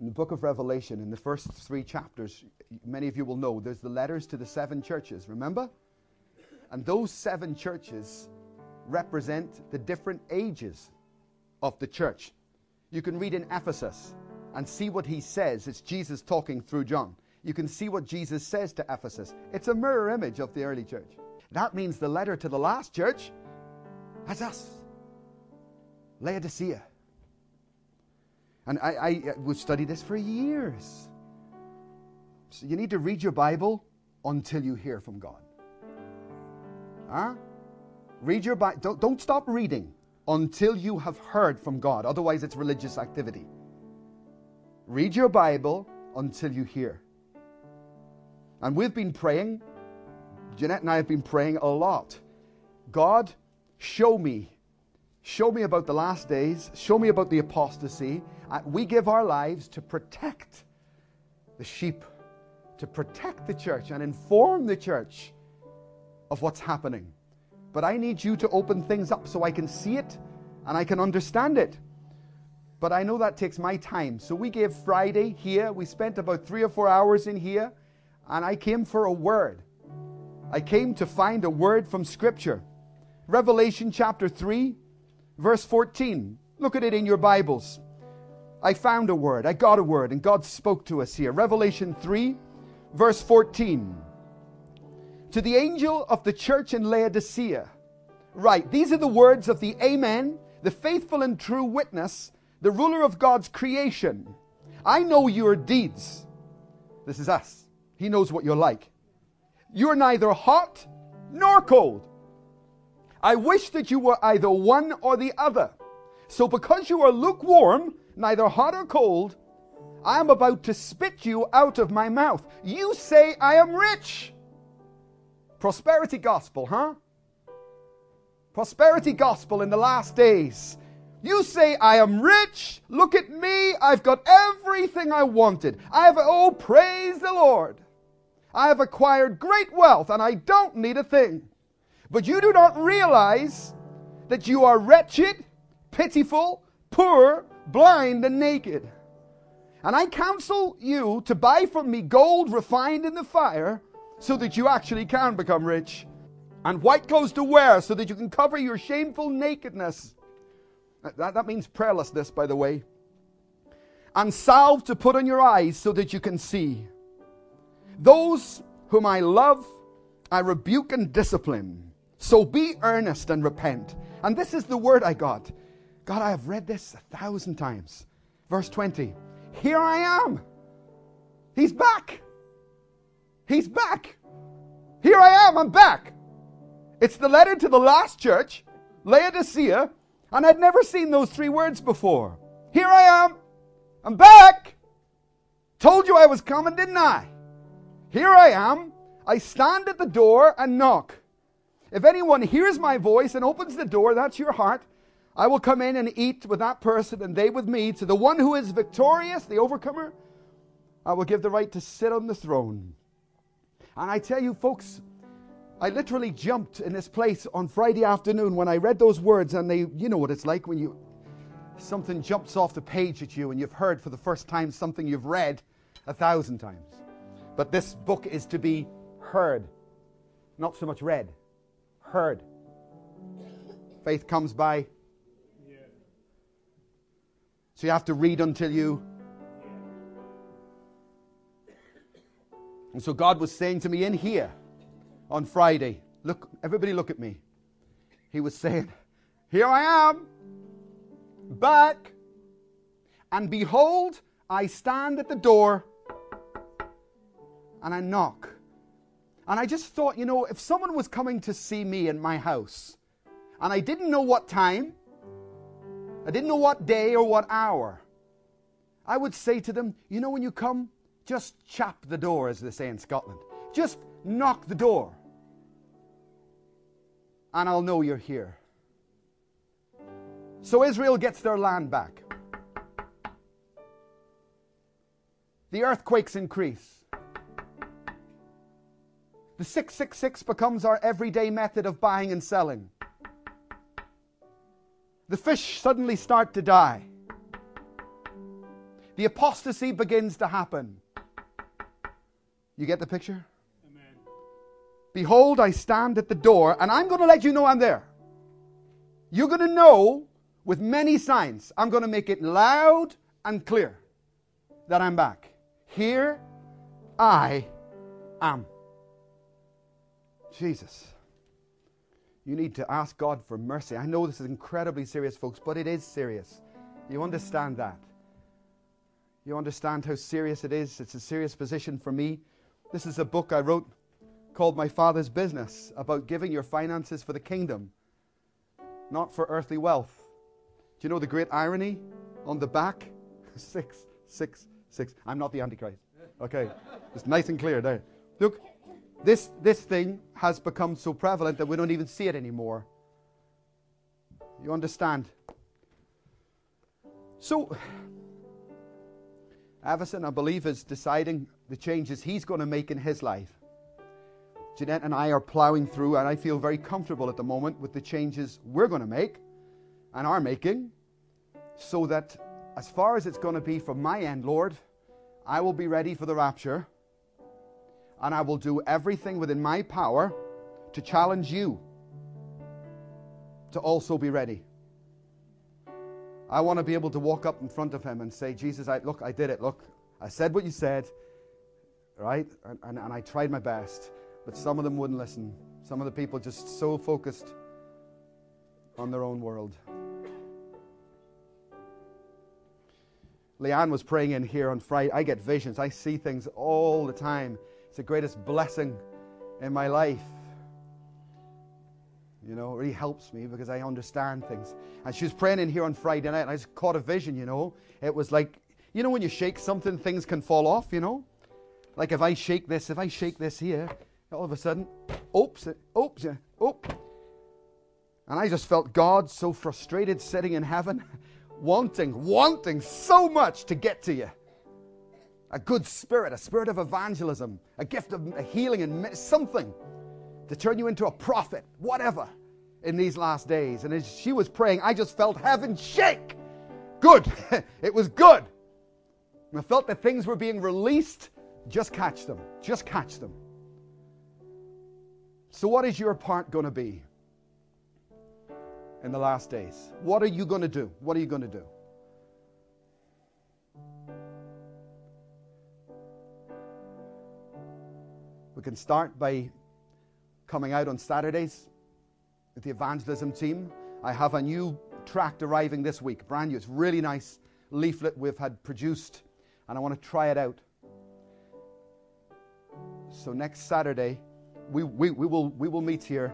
In the book of Revelation, in the first three chapters, many of you will know there's the letters to the seven churches, remember? And those seven churches represent the different ages of the church. You can read in Ephesus and see what he says. It's Jesus talking through John. You can see what Jesus says to Ephesus. It's a mirror image of the early church. That means the letter to the last church has us. Laodicea. And I, I uh, would study this for years. So you need to read your Bible until you hear from God. Huh? Read your Bible. Don't, don't stop reading until you have heard from God. Otherwise, it's religious activity. Read your Bible until you hear. And we've been praying, Jeanette and I have been praying a lot. God, show me. Show me about the last days. Show me about the apostasy. Uh, we give our lives to protect the sheep, to protect the church and inform the church of what's happening but I need you to open things up so I can see it and I can understand it. But I know that takes my time. So we gave Friday here. We spent about three or four hours in here, and I came for a word. I came to find a word from Scripture. Revelation chapter 3, verse 14. Look at it in your Bibles. I found a word. I got a word, and God spoke to us here. Revelation 3, verse 14. To the angel of the church in Laodicea, write These are the words of the Amen, the faithful and true witness, the ruler of God's creation. I know your deeds. This is us. He knows what you're like. You're neither hot nor cold. I wish that you were either one or the other. So, because you are lukewarm, neither hot or cold, I am about to spit you out of my mouth. You say, I am rich Prosperity gospel, huh? Prosperity gospel in the last days. You say, I am rich. Look at me. I've got everything I wanted. I have, oh, praise the Lord. I have acquired great wealth and I don't need a thing. But you do not realize that you are wretched, pitiful, poor, blind, and naked. And I counsel you to buy from me gold refined in the fire so that you actually can become rich, and white clothes to wear so that you can cover your shameful nakedness. That, that means prayerlessness, by the way. And salve to put on your eyes so that you can see. Those whom I love, I rebuke and discipline. So be earnest and repent. And this is the word I got. God, I have read this a thousand times. Verse 20 Here I am. He's back. He's back. Here I am. I'm back. It's the letter to the last church, Laodicea, and I'd never seen those three words before. Here I am. I'm back. Told you I was coming, didn't I? Here I am. I stand at the door and knock. If anyone hears my voice and opens the door, that's your heart. I will come in and eat with that person and they with me. To the one who is victorious, the overcomer, I will give the right to sit on the throne. And I tell you, folks, I literally jumped in this place on Friday afternoon when I read those words, and they, you know what it's like when you something jumps off the page at you and you've heard for the first time something you've read a thousand times. But this book is to be heard, not so much read heard. Faith comes by. So you have to read until you. And so God was saying to me in here on Friday, look, everybody look at me. He was saying, Here I am, back, and behold, I stand at the door and I knock. And I just thought, you know, if someone was coming to see me in my house and I didn't know what time, I didn't know what day or what hour, I would say to them, you know, when you come, just chap the door, as they say in Scotland. Just knock the door. And I'll know you're here. So Israel gets their land back. The earthquakes increase. The 666 becomes our everyday method of buying and selling. The fish suddenly start to die. The apostasy begins to happen. You get the picture? Behold, I stand at the door, and I'm going to let you know I'm there. You're going to know with many signs. I'm going to make it loud and clear that I'm back. Here I am. Jesus. You need to ask God for mercy. I know this is incredibly serious, folks, but it is serious. You understand that. You understand how serious it is. It's a serious position for me. This is a book I wrote called My Father's Business about giving your finances for the kingdom, not for earthly wealth. Do you know the great irony on the back? Six, six, six. I'm not the Antichrist. Okay, it's nice and clear there. Look, this, this thing has become so prevalent that we don't even see it anymore. You understand? So, Avison, I believe, is deciding the changes he's going to make in his life. Jeanette and I are plowing through, and I feel very comfortable at the moment with the changes we're going to make and are making, so that as far as it's going to be from my end, Lord, I will be ready for the rapture and I will do everything within my power to challenge you to also be ready. I want to be able to walk up in front of him and say, Jesus, I, look, I did it. Look, I said what you said, right? And, and, and I tried my best, but some of them wouldn't listen. Some of the people just so focused on their own world. Leanne was praying in here on Friday. I get visions. I see things all the time. It's the greatest blessing in my life. You know, it really helps me because I understand things. And she was praying in here on Friday night, and I just caught a vision, you know. It was like, you know, when you shake something, things can fall off, you know? Like if I shake this, if I shake this here, all of a sudden, oops, oops, oops. And I just felt God so frustrated sitting in heaven, wanting, wanting so much to get to you. a good spirit, a spirit of evangelism, a gift of healing and something to turn you into a prophet, whatever, in these last days. And as she was praying, I just felt heaven shake. Good. it was good. I felt that things were being released. Just catch them. Just catch them. So, what is your part going to be in the last days? What are you going to do? What are you going to do? We can start by coming out on Saturdays with the evangelism team. I have a new tract arriving this week, brand new. It's really nice leaflet we've had produced, and I want to try it out. So next Saturday, we, we, we, will, we will meet here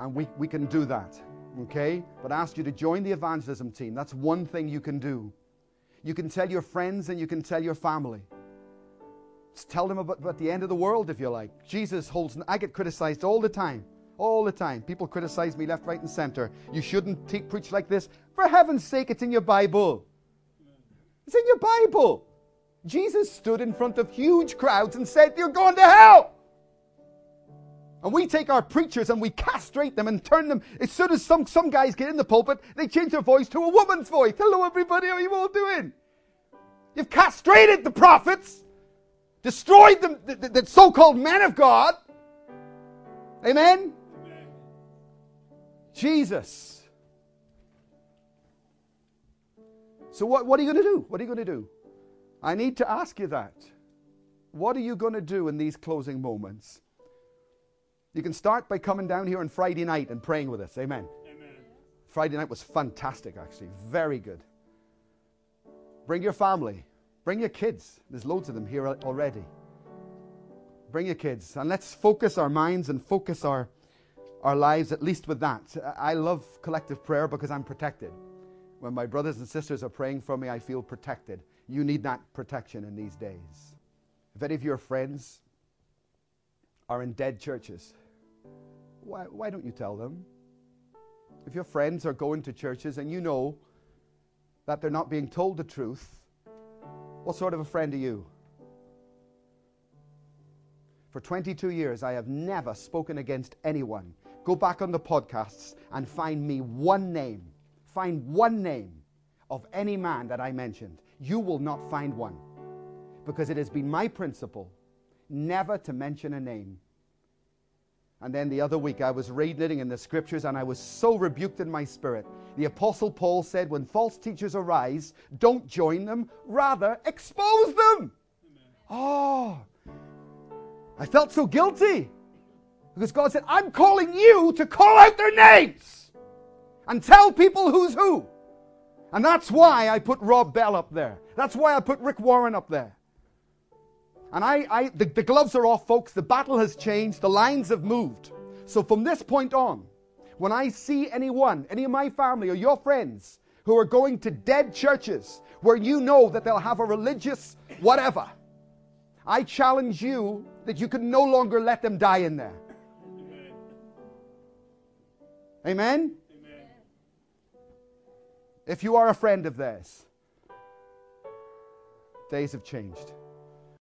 and we, we can do that. Okay? But I ask you to join the evangelism team. That's one thing you can do. You can tell your friends and you can tell your family. Just tell them about, about the end of the world if you like. Jesus holds, I get criticized all the time. All the time. People criticize me left, right, and center. You shouldn't te- preach like this. For heaven's sake, it's in your Bible. It's in your Bible. Jesus stood in front of huge crowds and said, You're going to hell. And we take our preachers and we castrate them and turn them. As soon as some, some guys get in the pulpit, they change their voice to a woman's voice. Hello, everybody. How are you all doing? You've castrated the prophets, destroyed them, the, the, the so called men of God. Amen? Amen? Jesus. So, what, what are you going to do? What are you going to do? I need to ask you that. What are you going to do in these closing moments? You can start by coming down here on Friday night and praying with us. Amen. Amen. Friday night was fantastic, actually. Very good. Bring your family. Bring your kids. There's loads of them here already. Bring your kids. And let's focus our minds and focus our, our lives, at least with that. I love collective prayer because I'm protected. When my brothers and sisters are praying for me, I feel protected. You need that protection in these days. If any of your friends are in dead churches, why, why don't you tell them? If your friends are going to churches and you know that they're not being told the truth, what sort of a friend are you? For 22 years, I have never spoken against anyone. Go back on the podcasts and find me one name. Find one name of any man that I mentioned. You will not find one. Because it has been my principle never to mention a name and then the other week, I was reading in the scriptures and I was so rebuked in my spirit. The Apostle Paul said, When false teachers arise, don't join them, rather expose them. Amen. Oh, I felt so guilty because God said, I'm calling you to call out their names and tell people who's who. And that's why I put Rob Bell up there. That's why I put Rick Warren up there. And I, I the, the gloves are off, folks. The battle has changed. The lines have moved. So from this point on, when I see anyone, any of my family or your friends who are going to dead churches where you know that they'll have a religious whatever, I challenge you that you can no longer let them die in there. Amen? Amen? If you are a friend of theirs, days have changed.